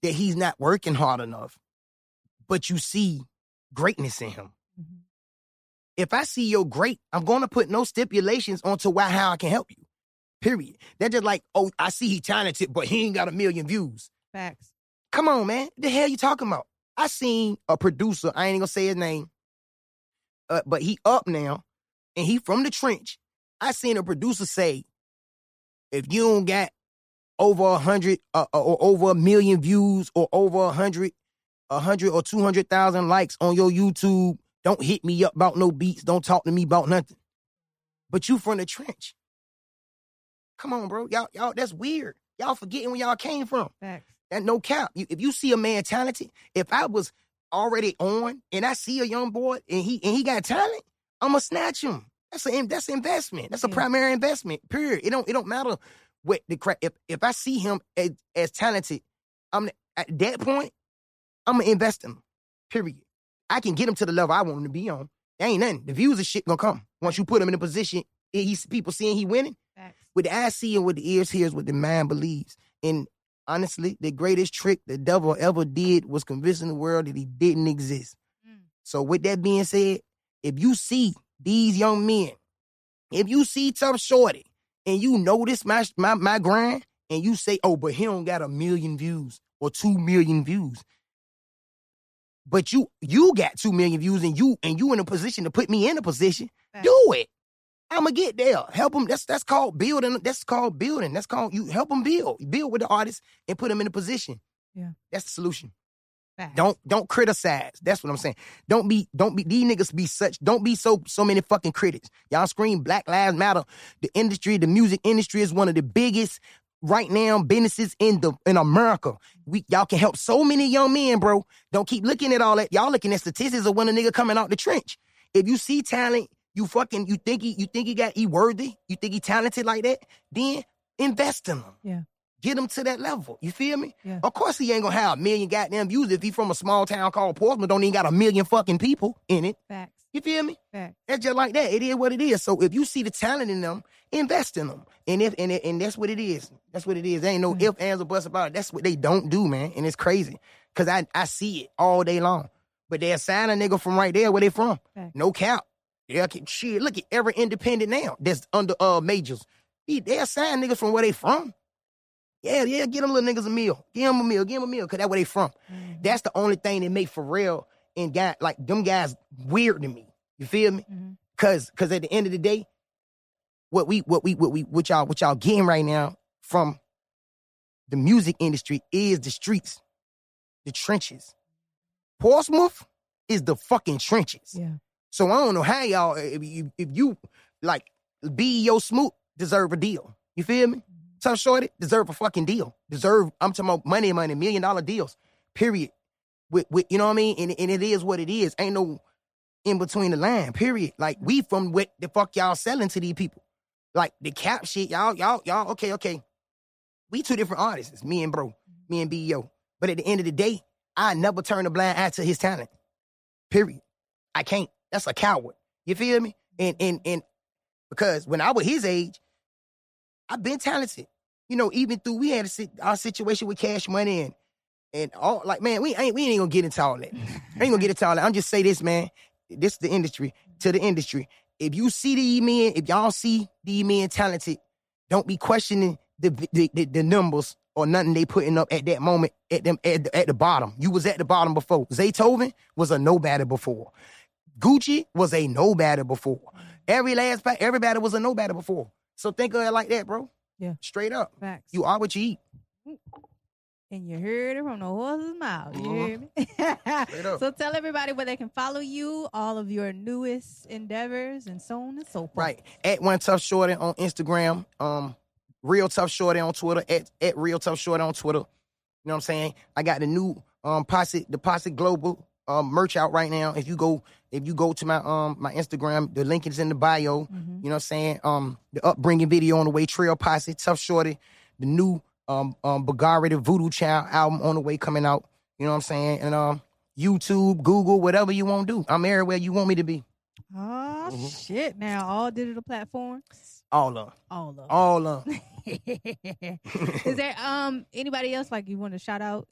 that he's not working hard enough, but you see greatness in him. Mhm. If I see you're great, I'm gonna put no stipulations onto why how I can help you. Period. They're just like, oh, I see he talented, but he ain't got a million views. facts. Come on, man. The hell you talking about? I seen a producer. I ain't gonna say his name, uh, but he up now, and he from the trench. I seen a producer say, if you don't got over a hundred uh, or over a million views or over a hundred, a hundred or two hundred thousand likes on your YouTube, don't hit me up about no beats. Don't talk to me about nothing. But you from the trench. Come on, bro. Y'all, y'all, that's weird. Y'all forgetting where y'all came from. Facts. That no cap. You, if you see a man talented, if I was already on and I see a young boy and he and he got talent, I'ma snatch him. That's a that's an investment. That's a Yeah. primary investment. Period. It don't it don't matter what the crap. If if I see him as, as talented, I'm at that point, I'm gonna invest in him. Period. I can get him to the level I want him to be on. There ain't nothing. The views of shit gonna come once you put him in a position. He's people seeing he winning Facts. with the eyes seeing, with the ears hears what the mind believes. And honestly, the greatest trick the devil ever did was convincing the world that he didn't exist. Mm. So with that being said, if you see these young men, if you see Tough Shorty and you notice my my my grind and you say, oh, but he don't got a million views or two million views. But you you got two million views and you and you in a position to put me in a position, do it. I'ma get there. Help them. That's that's called building. That's called building. That's called you help them build. Build with the artist and put them in a position. Yeah. That's the solution. Facts. Don't don't criticize. That's what I'm saying. Don't be don't be these niggas be such don't be so so many fucking critics. Y'all scream Black Lives Matter. The industry, the music industry is one of the biggest right now businesses in the in America. We y'all can help so many young men, bro. Don't keep looking at all that. Y'all looking at statistics of when a nigga coming out the trench. If you see talent, You fucking you think he you think he got he worthy? You think he talented like that? Then invest in him. Yeah. Get him to that level. You feel me? Yeah. Of course he ain't gonna have a million goddamn views if he from a small town called Portsmouth, don't even got a million fucking people in it. Facts. You feel me? Facts. That's just like that. It is what it is. So if you see the talent in them, invest in them. And if and, and that's what it is. That's what it is. There ain't no Mhm. if, ands, or buts about it. That's what they don't do, man. And it's crazy. Cause I, I see it all day long. But they'll sign a nigga from right there where they from. Facts. No cap. Yeah, shit. Look at every independent now that's under uh majors. He- They'll sign niggas from where they from. Yeah, yeah, get them little niggas a meal. Give them a meal, give them a meal, cause that's where they from. Mhm. That's the only thing that make Pharrell and guy like them guys weird to me. You feel me? Mhm. Cause cause at the end of the day, what we what we what we what y'all what y'all getting right now from the music industry is the streets, the trenches. Portsmouth is the fucking trenches. Yeah. So I don't know how y'all if you if you like be your smoot deserve a deal. You feel me? Tough shorty deserve a fucking deal. Deserve I'm talking about money, money, million dollar deals. Period. With with you know what I mean? And, and it is what it is. Ain't no in between the line. Period. Like we from what the fuck y'all selling to these people. Like the cap shit, y'all, y'all, y'all, okay, okay. We two different artists, me and bro, mm-hmm. me and B.O. But at the end of the day, I never turn a blind eye to his talent. Period. I can't. That's a coward. You feel me? And and and because when I was his age, I've been talented. You know, even through we had a, sit- our situation with cash money and and all like man, we ain't we ain't gonna get into all that. I ain't gonna get into all that. I'm just say this, man. This is the industry to the industry. If you see the men, if y'all see the men talented, don't be questioning the the, the, the numbers or nothing they putting up at that moment at them at, the- at the bottom. You was at the bottom before. Zaytoven was a nobody before. Gucci was a nobody before. Mm. Every last everybody was a nobody before. So think of it like that, bro. Yeah. Straight up. Facts. You are what you eat. and you heard it from the horse's mouth. You hear me? Mm-hmm. up. so tell everybody where they can follow you, all of your newest endeavors, and so on and so forth. Right. At one tough shorty on Instagram. Um, real tough shorty on Twitter. At at real tough shorty on Twitter. You know what I'm saying? I got the new um posse the posse global um merch out right now. If you go if you go to my um my Instagram, the link is in the bio. Mhm. You know what I'm saying? Um the upbringing video on the way, Trail Posse, Tough Shorty, the new um um Bagari the Voodoo Child album on the way coming out. You know what I'm saying? And um YouTube, Google, whatever you want to do. I'm everywhere you want me to be. Oh Mhm. shit! Now all digital platforms, All of. all of. All of. Is there um anybody else like you want to shout out?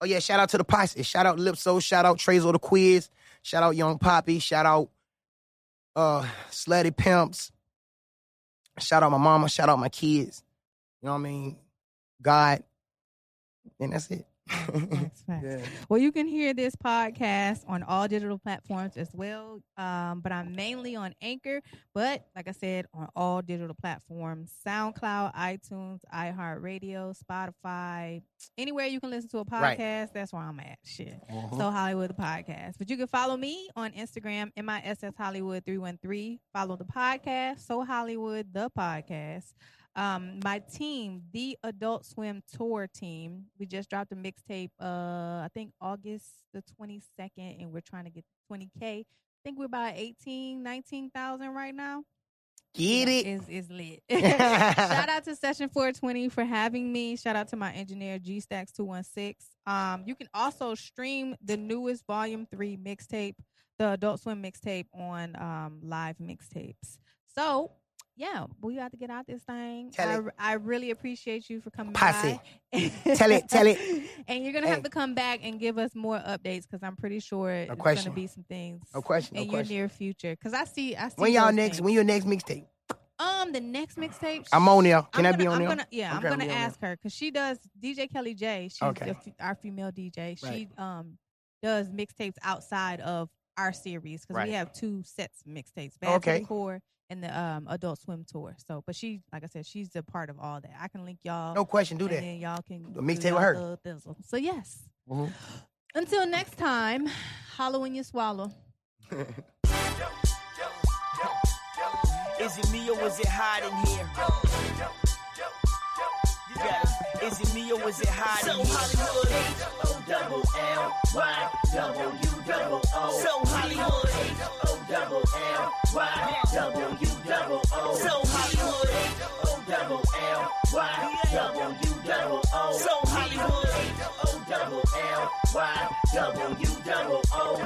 Oh yeah, shout out to the posse. Shout out Lipso. Shout out Trazo the Quiz. Shout out Young Poppy. Shout out uh Slutty Pimps. Shout out my mama. Shout out my kids. You know what I mean? God. And that's it. Facts, facts. yeah. Well, you can hear this podcast on all digital platforms as well. Um, but I'm mainly on Anchor, but like I said, on all digital platforms SoundCloud, iTunes, iHeartRadio, Spotify, anywhere you can listen to a podcast, Right. that's where I'm at. Shit. Mhm. So Hollywood the podcast. But you can follow me on Instagram, MISS Hollywood 313. Follow the podcast, So Hollywood the podcast. Um, my team, the Adult Swim Tour team, we just dropped a mixtape uh I think August the 22nd and we're trying to get 20k. I think we're about 18, 19,000 right now. Get it. Is is lit. Shout out to Session 420 for having me. Shout out to my engineer G Stacks 216. Um, you can also stream the newest Volume Three mixtape, the Adult Swim mixtape, on um live mixtapes. So. Yeah, we got to get out this thing. I. I really appreciate you for coming Posse. by. Tell it, tell it. And you're gonna Hey. have to come back and give us more updates because I'm pretty sure it's question. gonna be some things No question. No in your near future. Because I see, I see. When y'all next? things. When your next mixtape? Um, the next mixtape. I'm on there. Can I'm I be on I'm there? Gonna, yeah, I'm I'll gonna be on there. ask her because she does DJ Kelly J. She's Okay. our female DJ. She um does mixtapes outside of our series because Right. we have two sets of mixtapes. Bad okay. Core and the um Adult Swim tour. So, but she, like I said, she's a part of all that. I can link y'all. No question. Do and that. then y'all can A mixtape with her. thizzle. So yes. Mhm. Until next time, hollow when you swallow. Is it me or is it hot in here? You got it. Is it me or is it hot in here? So Hollywood, H O double L Y W double O. So Hollywood, H O double L Y W double O. So Hollywood. O double L Y W double O. So Hollywood. Double L Y W double O.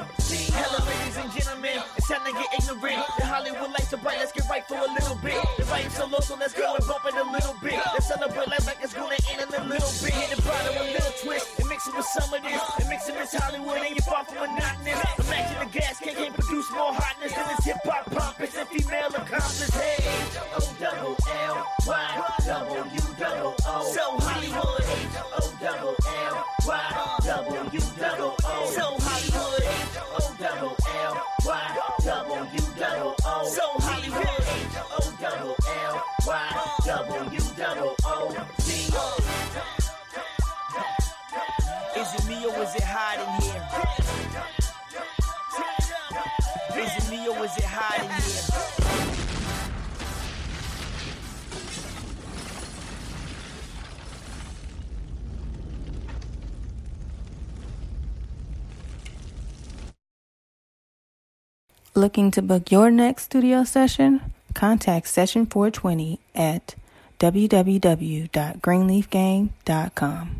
Hello, ladies and gentlemen. It's time to get ignorant. The Hollywood lights are bright. Let's get right for a little bit. The vibe's so low, so let's go and bump it a little bit. Let's celebrate life like it's gonna end in a little bit. Hit the bottom a little twist and mix it with some of this. And mix it with Hollywood and you're far from monotonous. Imagine the gas can can't produce more hotness than this hip hop pompous and female accomplice. Hey, O double L Y W double O. So Hollywood. O double L Y W double O. So Hollywood. O double L Y W double O. So Hollywood. O double L Y W Looking to book your next studio session? Contact Session 420 at www.greenleafgang.com.